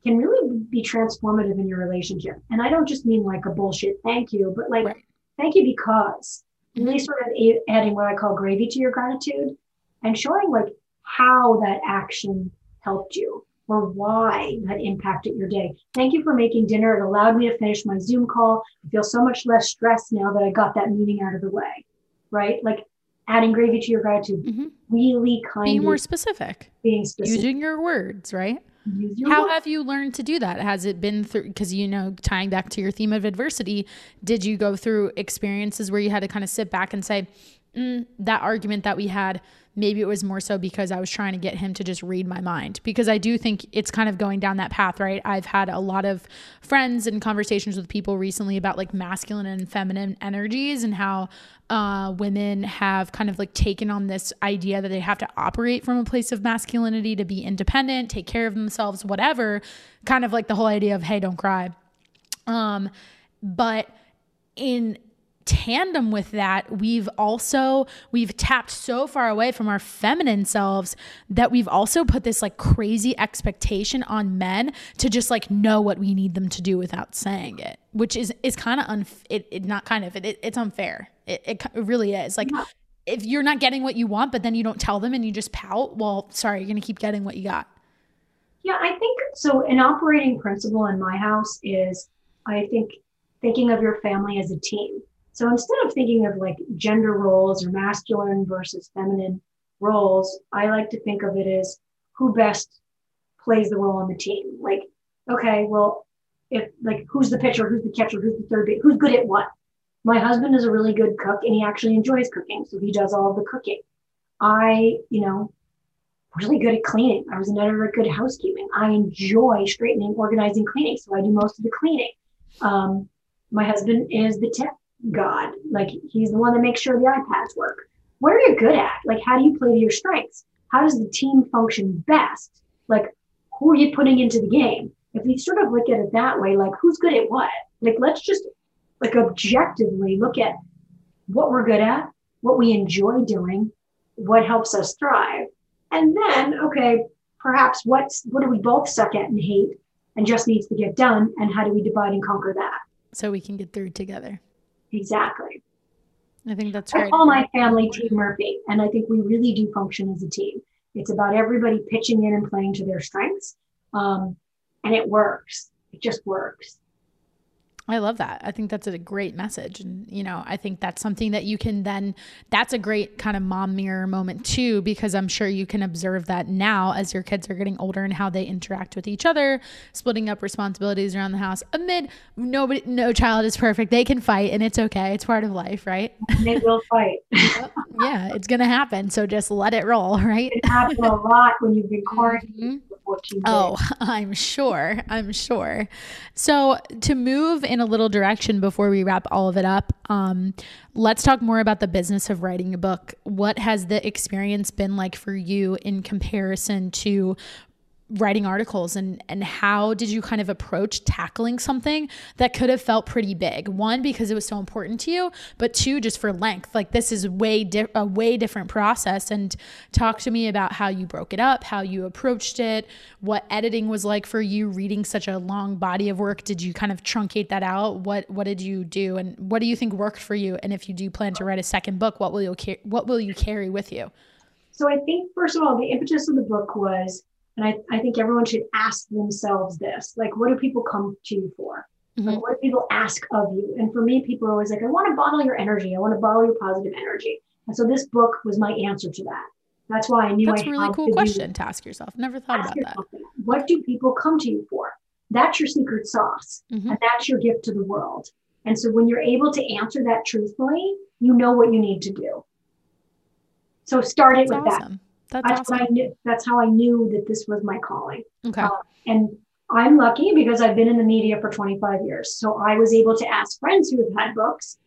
can really be transformative in your relationship. And I don't just mean like a bullshit thank you, but like right. thank you because really sort of adding what I call gravy to your gratitude and showing like how that action helped you or why that impacted your day. Thank you for making dinner. It allowed me to finish my Zoom call. I feel so much less stressed now that I got that meeting out of the way. Right? Like adding gravy to your gratitude. Mm-hmm. Really kind of being more specific. Being specific. Using your words, right? How have you learned to do that? Has it been through, because, you know, tying back to your theme of adversity, did you go through experiences where you had to kind of sit back and say, mm, that argument that we had, maybe it was more so because I was trying to get him to just read my mind because I do think it's kind of going down that path, right? I've had a lot of friends and conversations with people recently about like masculine and feminine energies and how uh, women have kind of like taken on this idea that they have to operate from a place of masculinity to be independent, take care of themselves, whatever. Kind of like the whole idea of, hey, don't cry. Um, but in tandem with that we've also we've tapped so far away from our feminine selves that we've also put this like crazy expectation on men to just like know what we need them to do without saying it which is is kind of unf- it, it not kind of it, it it's unfair. It, it, it really is. Like yeah. if you're not getting what you want but then you don't tell them and you just pout well sorry you're gonna keep getting what you got. Yeah i think so an operating principle in my house is i think thinking of your family as a team so instead of thinking of like gender roles or masculine versus feminine roles, I like to think of it as who best plays the role on the team. Like, okay, well, if like who's the pitcher, who's the catcher, who's the third base, who's good at what? My husband is a really good cook and he actually enjoys cooking, so he does all of the cooking. I, you know, really good at cleaning. I was never good at housekeeping. I enjoy straightening, organizing, cleaning, so I do most of the cleaning. Um, my husband is the tech God. Like he's the one that makes sure the iPads work. What are you good at? Like how do you play to your strengths? how does the team function best? Like, who are you putting into the game? If we sort of look at it that way, like who's good at what? Like, let's just like objectively look at what we're good at, what we enjoy doing, what helps us thrive. And then, okay, perhaps what's what do we both suck at and hate and just needs to get done? And how do we divide and conquer that? So we can get through together. Exactly. I think that's great. I call my family Team Murphy, and I think we really do function as a team. It's about everybody pitching in and playing to their strengths, um, and it works. It just works. I love that. I think that's a great message. And, you know, I think that's something that you can then, that's a great kind of mom mirror moment too, because I'm sure you can observe that now as your kids are getting older and how they interact with each other, splitting up responsibilities around the house amid nobody, no child is perfect. They can fight and it's okay. It's part of life, right? They will fight. yeah, it's going to happen. So just let it roll, right? It happens a lot when you've been quarantined. Mm-hmm. Oh, I'm sure. I'm sure. So, to move in a little direction before we wrap all of it up, um, let's talk more about the business of writing a book. What has the experience been like for you in comparison to writing articles and and how did you kind of approach tackling something that could have felt pretty big? One because it was so important to you but two just for length. Like this is way di- a way different process. And talk to me about how you broke it up how you approached it what editing was like for you reading such a long body of work. Did you kind of truncate that out? What what did you do? And what do you think worked for you? And if you do plan to write a second book what will you what will you carry with you? So i think first of all the impetus of the book was and I, I think everyone should ask themselves this like, what do people come to you for? Mm-hmm. Like, what do people ask of you? And for me, people are always like, I want to bottle your energy. I want to bottle your positive energy. And so this book was my answer to that. That's why I knew That's I a really cool question to ask yourself. Never thought about that. that. What do people come to you for? That's your secret sauce. Mm-hmm. And that's your gift to the world. And so when you're able to answer that truthfully, you know what you need to do. So start it with awesome. that. That's, that's awesome. I knew. That's how I knew that this was my calling. Okay. Uh, and I'm lucky because I've been in the media for 25 years. So I was able to ask friends who have had books.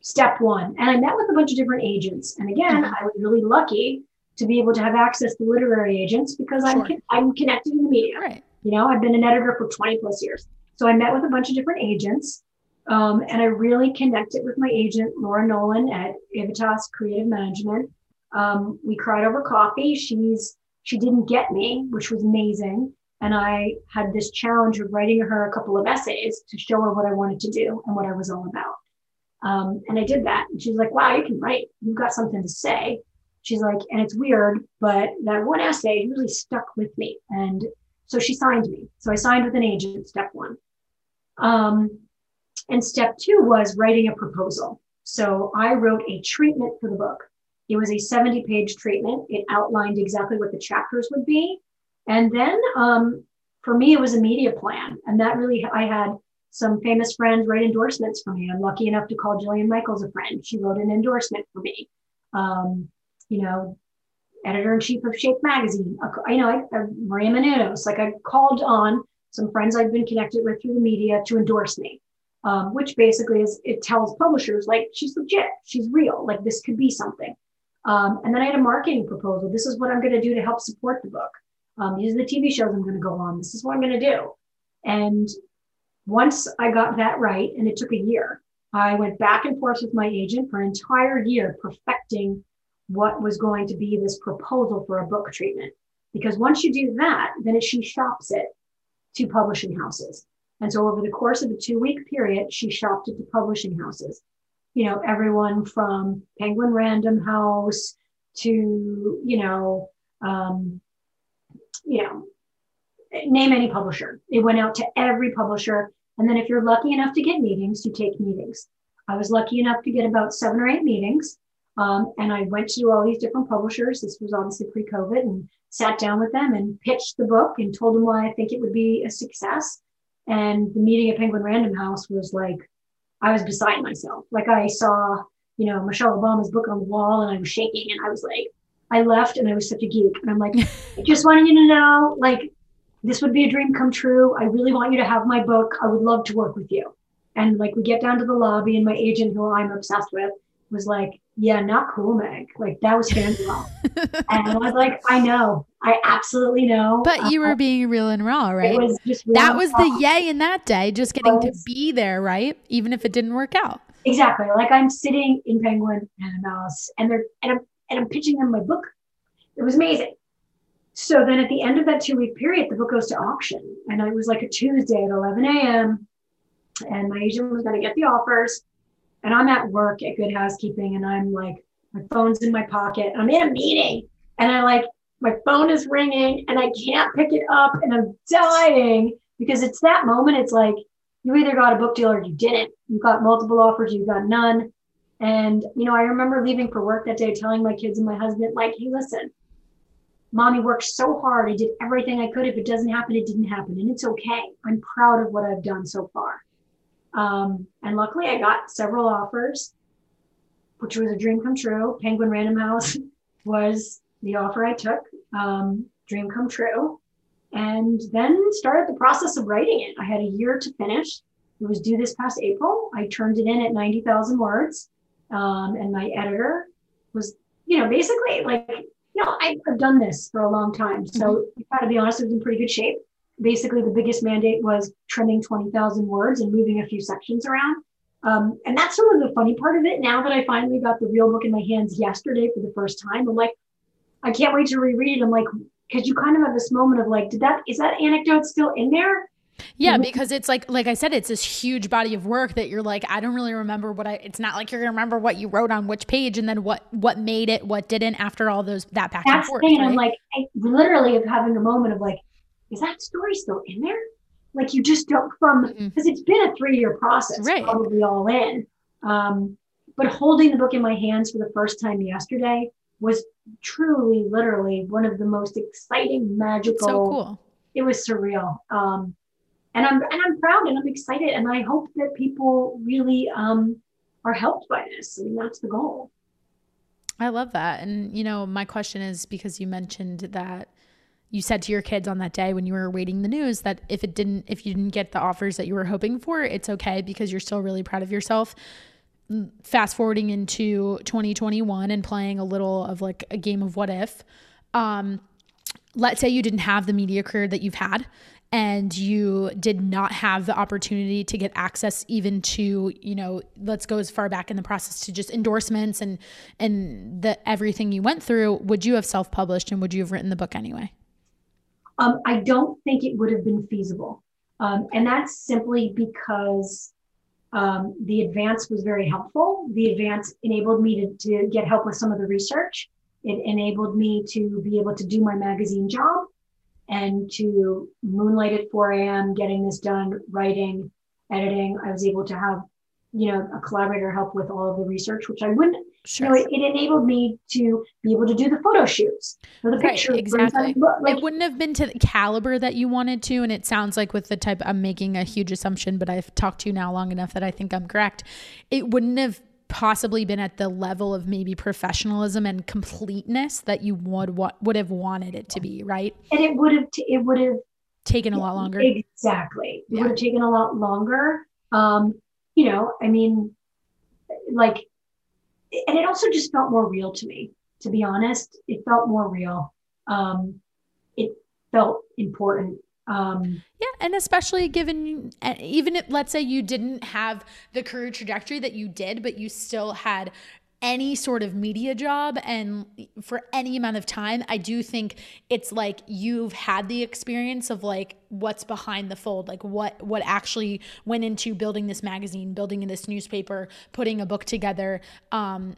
Step one, and I met with a bunch of different agents. And again, mm-hmm. I was really lucky to be able to have access to literary agents because sure. I'm I'm connected in the media. Right. You know, I've been an editor for 20 plus years. So I met with a bunch of different agents. Um, and I really connected with my agent, Laura Nolan at Aevitas Creative Management. Um, we cried over coffee. She's she didn't get me, which was amazing. And I had this challenge of writing her a couple of essays to show her what I wanted to do and what I was all about. Um, and I did that. And she's like, wow, you can write. You've got something to say. She's like, and it's weird, but that one essay really stuck with me. And so she signed me. So I signed with an agent, step one. Um, and step two was writing a proposal. So I wrote a treatment for the book. It was a 70 page treatment. It outlined exactly what the chapters would be. And then um, for me, it was a media plan. And that really, I had some famous friends write endorsements for me. I'm lucky enough to call Jillian Michaels a friend. She wrote an endorsement for me. Um, you know, editor in chief of Shape Magazine. You know, I, I, Maria Menounos. Like I called on some friends I've been connected with through the media to endorse me, um, which basically is it tells publishers like she's legit, she's real, like this could be something. Um, and then I had a marketing proposal. This is what I'm going to do to help support the book. Um, these are the TV shows I'm going to go on. This is what I'm going to do. And once I got that right, and it took a year, I went back and forth with my agent for an entire year perfecting what was going to be this proposal for a book treatment. Because once you do that, then she shops it to publishing houses. And so over the course of a two week period, she shopped it to publishing houses you know, everyone from Penguin Random House to, you know, um, you know, name any publisher. It went out to every publisher. And then if you're lucky enough to get meetings, you take meetings. I was lucky enough to get about seven or eight meetings. Um, and I went to all these different publishers. This was obviously pre COVID and sat down with them and pitched the book and told them why I think it would be a success. And the meeting at Penguin Random House was like, I was beside myself. Like I saw, you know, Michelle Obama's book on the wall and I was shaking and I was like, I left and I was such a geek. And I'm like, I just wanted you to know, like, this would be a dream come true. I really want you to have my book. I would love to work with you. And like we get down to the lobby and my agent, who I'm obsessed with, was like, yeah, not cool, Meg. Like that was Fangirl. and I was like, I know. I absolutely know. But you were Uh, being real and raw, right? It was just that was raw. the yay in that day, just getting to be there, right? Even if it didn't work out. Exactly. Like I'm sitting in Penguin Random House, and they're and I'm and I'm pitching them my book. It was amazing. So then at the end of that two week period, the book goes to auction, and it was like a Tuesday at 11 a.m. And my agent was going to get the offers, and I'm at work at Good Housekeeping, and I'm like, my phone's in my pocket. I'm in a meeting, and I like my phone is ringing, and I can't pick it up, and I'm dying because it's that moment. It's like you either got a book deal or you didn't. You got multiple offers, you got none. And, you know, I remember leaving for work that day telling my kids and my husband, like, hey, listen, mommy worked so hard. I did everything I could. If it doesn't happen, it didn't happen. And it's okay. I'm proud of what I've done so far. Um, and luckily, I got several offers, which was a dream come true. Penguin Random House was the offer I took, um, dream come true and then started the process of writing it. I had a year to finish. It was due this past April. I turned it in at 90,000 words. Um, and my editor was, you know, basically like, you know, I, I've done this for a long time. So I got to be honest, I was in pretty good shape. Basically, the biggest mandate was trimming 20,000 words and moving a few sections around. Um, and that's sort of the funny part of it. Now that I finally got the real book in my hands yesterday for the first time, I'm like, I can't wait to reread it. I'm like, because you kind of have this moment of like, did that is that anecdote still in there? Yeah, because it's like like I said, it's this huge body of work that you're like, I don't really remember what I it's not like you're gonna remember what you wrote on which page and then what what made it, what didn't after all those that back and That's the forth. thing. I'm like, I literally having a moment of like, is that story still in there? Like you just don't from because it's been a three year process, Right. probably all in. Um, but holding the book in my hands for the first time yesterday was truly, literally one of the most exciting, magical. So cool. It was surreal. Um, and I'm and I'm proud and I'm excited and I hope that people really um, are helped by this. I mean, that's the goal. I love that. And you know, my question is because you mentioned that you said to your kids on that day when you were awaiting the news that if it didn't if you didn't get the offers that you were hoping for, it's okay because you're still really proud of yourself. Mm, Fast forwarding into 2021 and playing a little of like a game of what if. Um let's say you didn't have the media career that you've had and you did not have the opportunity to get access even to you know let's go as far back in the process to just endorsements and and the everything you went through would you have self-published and would you have written the book anyway Um, I don't think it would have been feasible. Um, and that's simply because um, the advance was very helpful. The advance enabled me to, to get help with some of the research. It enabled me to be able to do my magazine job and to moonlight at 4 a.m., getting this done, writing, editing. I was able to have, you know, a collaborator help with all of the research, which I wouldn't you know, it, it enabled me to be able to do the photo shoots for the Right, pictures. for exactly. Like, it wouldn't have been to the caliber that you wanted to and it sounds like with the type i'm making a huge assumption but i've talked to you now long enough that i think i'm correct it wouldn't have possibly been at the level of maybe professionalism and completeness that you would what would have wanted it to be right and it would have, t- it would have taken a lot longer Exactly. It Yeah. would have taken a lot longer. Um, you know, I mean, like, and it also just felt more real to me, to be honest. It felt more real. Um, it felt important. Um, Yeah, and especially given uh, even if let's say you didn't have the career trajectory that you did, but you still had any sort of media job and for any amount of time, I do think it's like you've had the experience of like what's behind the fold, like what what actually went into building this magazine, building in this newspaper, putting a book together. Um,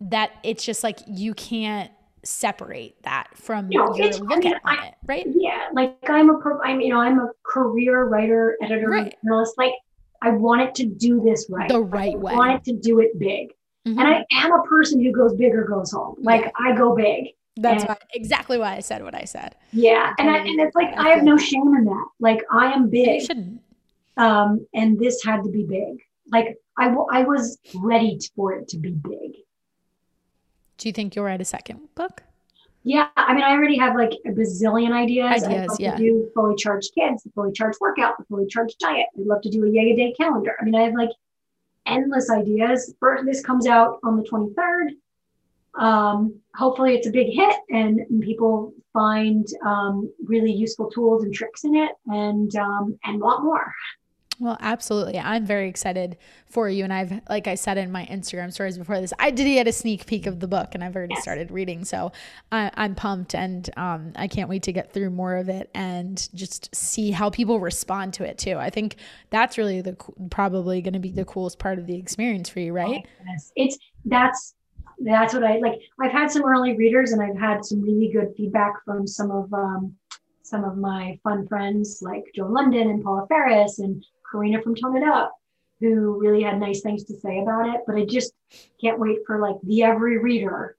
that it's just like you can't separate that from No, your it's- I mean, at I- it, right? yeah, like I'm a, pro- I'm, you know, I'm a career writer, editor, Right. journalist. Like, I wanted to do this right. The right I way. wanted to do it big. Mhm. And I am a person who goes big or goes home. Like, Yeah. I go big. That's And- why, exactly why I said what I said. Yeah, and I, and it's like I have no shame in that. Like I am You big, shouldn't. um, and this had to be big. Like I, w- I was ready for it to be big. Do you think you'll write a second book? Yeah, I mean, I already have like a bazillion ideas. I'd Ideas, love yeah. to do fully charged kids, the fully charged workout, the fully charged diet. I'd love to do a yoga day calendar. I mean, I have like endless ideas. First, this comes out on the 23rd. Um, hopefully, it's a big hit and, people find um, really useful tools and tricks in it and um, and want more. Well, absolutely. I'm very excited for you. And I've, like I said in my Instagram stories before this, I did get a sneak peek of the book and I've already started reading. So I, am pumped and um, I can't wait to get through more of it and just see how people respond to it too. I think that's really the probably going to be the coolest part of the experience for you, right? Oh, yes. It's that's that's what I like. I've had some early readers and I've had some really good feedback from some of um, some of my fun friends like Joe London and Paula Ferris and Karena from Tone It Up, who really had nice things to say about it. But I just can't wait for like the every reader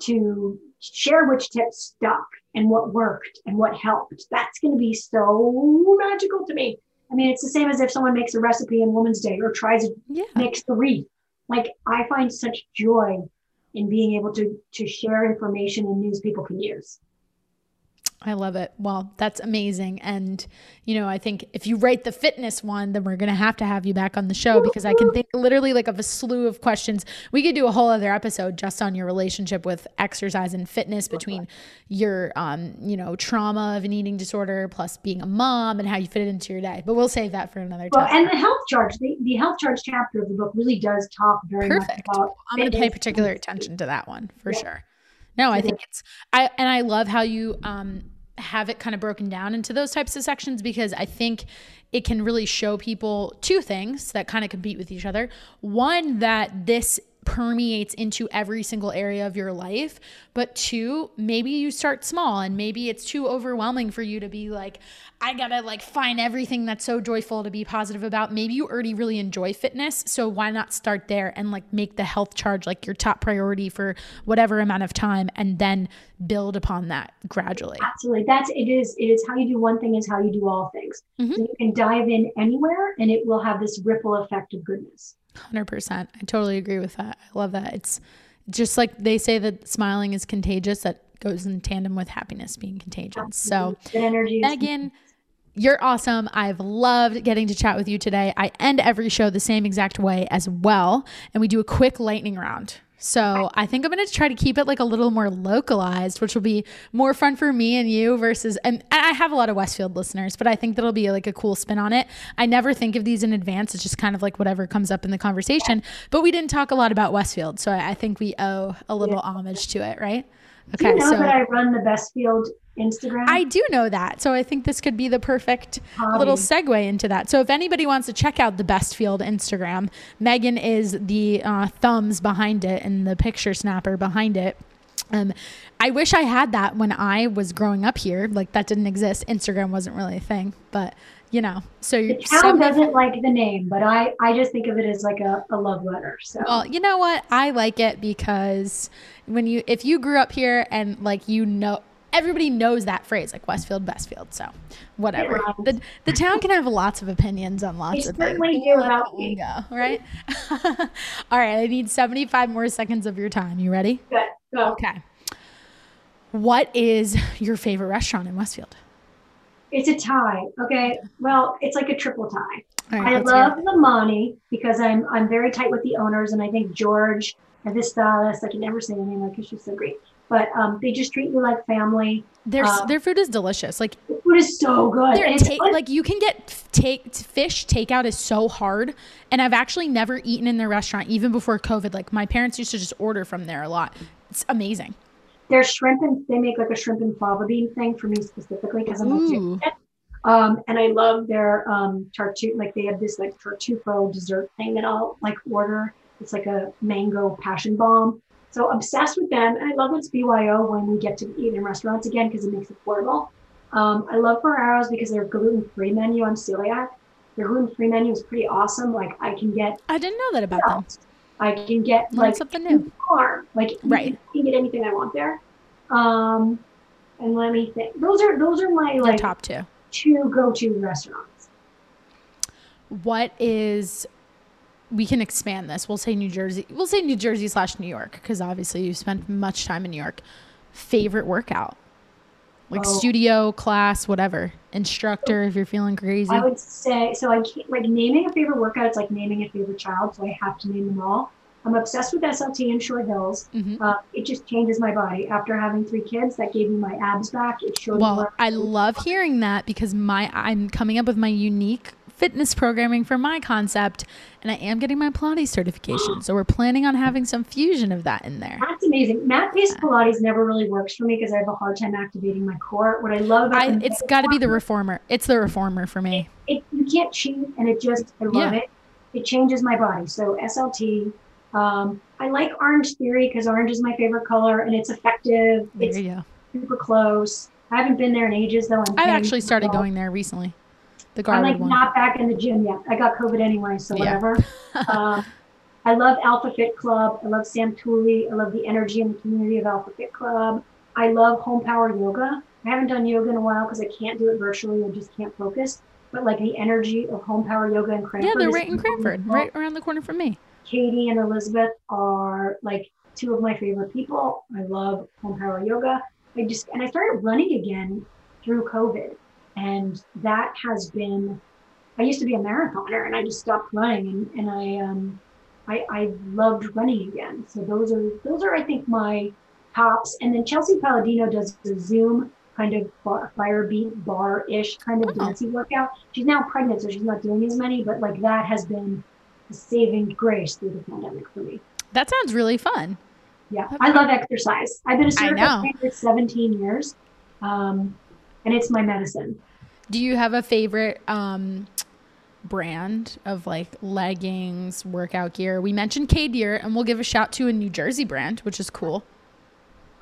to share which tips stuck and what worked and what helped. That's going to be so magical to me. I mean, it's the same as if someone makes a recipe in Woman's Day or tries to yeah. mix the wreath. Like I find such joy in being able to to share information and news people can use. I love it. Well, that's amazing. And, you know, I think if you write the fitness one, then we're going to have to have you back on the show because I can think literally like of a slew of questions. We could do a whole other episode just on your relationship with exercise and fitness between your, um, you know, trauma of an eating disorder plus being a mom and how you fit it into your day. But we'll save that for another time. Well, and the health charge, the, the health charge chapter of the book really does talk very Perfect. much about. I'm going to pay particular attention to that one for yeah. sure. No, I think it's I and I love how you um have it kind of broken down into those types of sections because I think it can really show people two things that kind of compete with each other. One that this permeates into every single area of your life. But two, maybe you start small and maybe it's too overwhelming for you to be like, I gotta like find everything that's so joyful to be positive about. Maybe you already really enjoy fitness. So why not start there and like make the health charge like your top priority for whatever amount of time and then build upon that gradually. Absolutely. That's it is it is how you do one thing is how you do all things. Mm-hmm. So you can dive in anywhere and it will have this ripple effect of goodness. 100%. I totally agree with that. I love that. It's just like they say that smiling is contagious, that goes in tandem with happiness being contagious. So, Meaghan, you're awesome. I've loved getting to chat with you today. I end every show the same exact way as well. And we do a quick lightning round. So I think I'm going to try to keep it like a little more localized, which will be more fun for me and you versus, and I have a lot of Westfield listeners, but I think that'll be like a cool spin on it. I never think of these in advance. It's just kind of like whatever comes up in the conversation, but we didn't talk a lot about Westfield. So I think we owe a little yeah. homage to it, right? Okay. Do you know so, that I run the Bestfield Instagram? I do know that. So I think this could be the perfect Hobby. little segue into that. So if anybody wants to check out the Bestfield Instagram, Meaghan is the uh, thumbs behind it and the picture snapper behind it. Um, I wish I had that when I was growing up here. Like that didn't exist. Instagram wasn't really a thing, but you know, so the town doesn't like the name, but I I just think of it as like a, a love letter. So well, you know what? I like it because when you if you grew up here and like you know everybody knows that phrase like Westfield, Bestfield. So whatever. The the town can have lots of opinions on lots of things. Go, right? All right. I need 75 more seconds of your time. You ready? Good. Go. Okay. What is your favorite restaurant in Westfield? It's a tie. Okay. Well, it's like a triple tie. Right, I love the Monty because I'm I'm very tight with the owners and I think George and this stylist, I can never say the name like she's so great but um, they just treat you like family. Their um, their food is delicious. Like food is so good. Ta- like you can get take fish takeout is so hard, and I've actually never eaten in their restaurant even before COVID. Like my parents used to just order from there a lot. It's amazing. Their shrimp and they make like a shrimp and fava bean thing for me specifically because I'm Ooh. Um, and I love their um, tartuffe. Like they have this like tartufo dessert thing that I'll like order. It's like a mango passion bomb so obsessed with them. And I love it's BYO when we get to eat in restaurants again because it makes it affordable. Um, I love Ferraro's because their gluten-free menu. I'm celiac. Their gluten-free menu is pretty awesome. Like I can get. I didn't know that about them. I can get Learn like something new. Farm. Like right. You can get anything I want there. Um, and let me think. Those are those are my like top two two go-to restaurants. What is we can expand this. We'll say New Jersey. We'll say New Jersey slash New York because obviously you spent much time in New York. Favorite workout? Like Oh. studio, class, whatever. Instructor if you're feeling crazy. I would say so. I can't like naming a favorite workout. It's like naming a favorite child, so I have to name them all. I'm obsessed with SLT and short hills. Mhm. Uh, it just changes my body. After having three kids, that gave me my abs back. It showed. Well, I love hearing that because my I'm coming up with my unique fitness programming for my concept and I am getting my Pilates certification. So we're planning on having some fusion of that in there. That's amazing. Mat based Pilates never really works for me because I have a hard time activating my core. What I love about I it's got to be the reformer. It's the reformer for me. it you can't cheat and it just I love Yeah. it. It changes my body. So SLT. Um, I like Orange Theory because orange is my favorite color and it's effective. There It's super close. I haven't been there in ages though. I'm I've actually started going there recently. The I'm like one. not back in the gym yet. I got COVID anyway, so Yeah. whatever. um, I love Alpha Fit Club. I love Sam Tooley. I love the energy and the community of Alpha Fit Club. I love home power yoga. I haven't done yoga in a while because I can't do it virtually. I just can't focus. But like the energy of home power yoga in Cranford. yeah, they're right in Cranford, unbelievable. right around the corner from me. Katie and Elizabeth are like two of my favorite people. I love home power yoga. I just and I started running again through COVID, and that has been. I used to be a marathoner, and I just stopped running, and and I um, I I loved running again. So those are those are I think my tops, and then Chelsea Palladino does the Zoom kind of bar, fire beat bar ish kind of Oh. dancing workout. She's now pregnant, so she's not doing as many, but like that has been a saving grace through the pandemic for me. That sounds really fun. Yeah, I love exercise. I've been a certified trainer for 17 years, um, and it's my medicine. Do you have a favorite um, brand of like leggings, workout gear? We mentioned K-Deer, and we'll give a shout to a New Jersey brand, which is cool.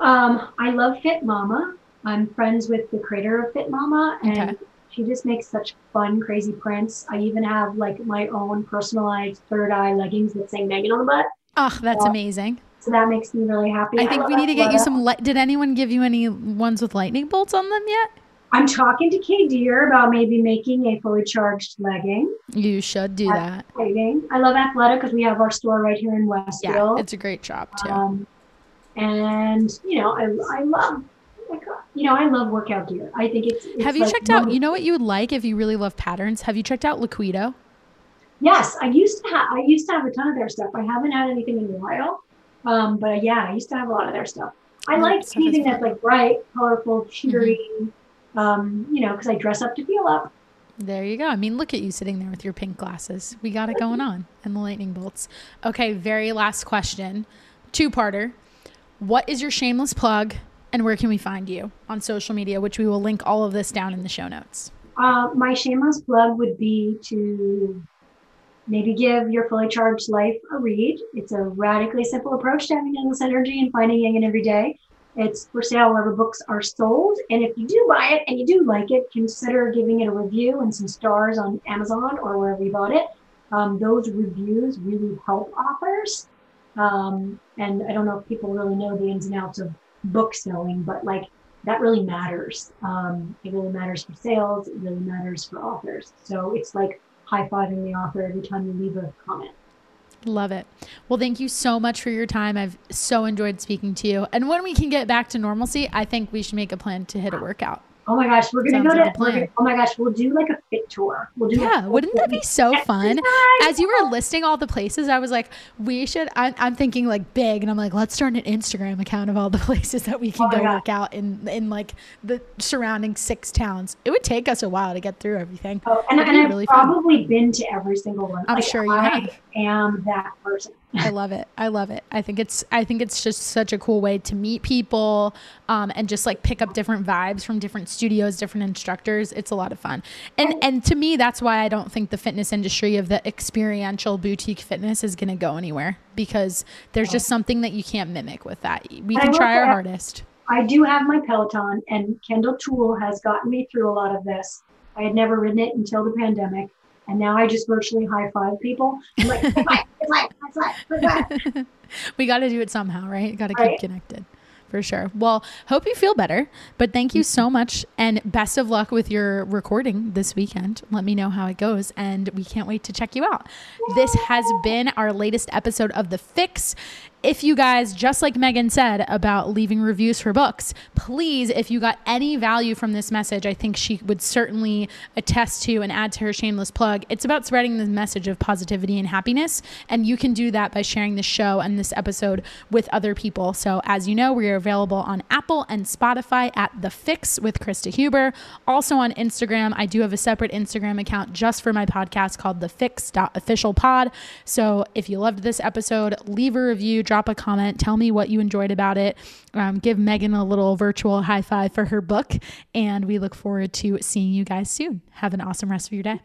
Um, I love Fit Mama. I'm friends with the creator of Fit Mama, and Okay. she just makes such fun, crazy prints. I even have like my own personalized third eye leggings that say Meaghan on the butt. Oh, that's amazing. So that makes me really happy. I think love we need to get you some. Li- Did anyone give you any ones with lightning bolts on them yet? I'm talking to K-Deer about maybe making a fully charged legging. You should do that. Legging. I love Athleta because we have our store right here in Westfield. Yeah, it's a great shop too. Um, and you know, I, I love, like, you know, I love workout gear. I think it's. it's have you like checked out? You know what you would like if you really love patterns? Have you checked out Liquido? Yes, I used to have. I used to have a ton of their stuff. I haven't had anything in a while, um, but yeah, I used to have a lot of their stuff. I That like anything that's like bright, colorful, cheery. Mm-hmm. Um, you know, because I dress up to feel up. There you go. I mean, look at you sitting there with your pink glasses. We got it going on and the lightning bolts. Okay, very last question. Two parter. What is your shameless plug and where can we find you on social media, which we will link all of this down in the show notes? Uh, my shameless plug would be to maybe give your fully charged life a read. It's a radically simple approach to having endless energy and finding yang in every day. It's for sale wherever books are sold. And if you do buy it and you do like it, consider giving it a review and some stars on Amazon or wherever you bought it. Um, those reviews really help authors. Um, and I don't know if people really know the ins and outs of book selling, but like that really matters. Um, it really matters for sales. It really matters for authors. So it's like high fiving the author every time you leave a comment. Love it. Well, thank you so much for your time. I've so enjoyed speaking to you. And when we can get back to normalcy, I think we should make a plan to hit a workout. Oh my gosh, we're gonna Sounds go like a to. gonna- oh my gosh, we'll do like a fit tour. We'll do. Yeah, wouldn't that be so fun? As you were listing all the places, I was like, we should. I'm, I'm thinking like big, and I'm like, let's start an Instagram account of all the places that we can Oh go God. work out in in like the surrounding six towns. It would take us a while to get through everything. Oh, and, and I've really fun. probably been to every single one. I'm Like, sure you I have. Am that person. I love it. I love it. I think it's I think it's just such a cool way to meet people um, and just like pick up different vibes from different studios, different instructors. It's a lot of fun. And and to me that's why I don't think the fitness industry of the experiential boutique fitness is going to go anywhere because there's just something that you can't mimic with that. We can try our hardest. I do have my Peloton, and Kendall Toole has gotten me through a lot of this. I had never ridden it until the pandemic, and now I just virtually high five people. I'm like, "High five, high five, high five, high five." we got to do it somehow, right? Got to keep Right. connected. For sure. Well, hope you feel better. But thank you so much and best of luck with your recording this weekend. Let me know how it goes and we can't wait to check you out. This has been our latest episode of The FYX. If you guys, just like Meaghan said about leaving reviews for books, please, if you got any value from this message, I think she would certainly attest to and add to her shameless plug. It's about spreading the message of positivity and happiness. And you can do that by sharing the show and this episode with other people. So, as you know, we are available on Apple and Spotify at The FYX with Krysta Huber. Also on Instagram, I do have a separate Instagram account just for my podcast called The FYX Official Pod. So, if you loved this episode, leave a review, drop a comment, tell me what you enjoyed about it. Um, give Meaghan a little virtual high five for her book. And we look forward to seeing you guys soon. Have an awesome rest of your day.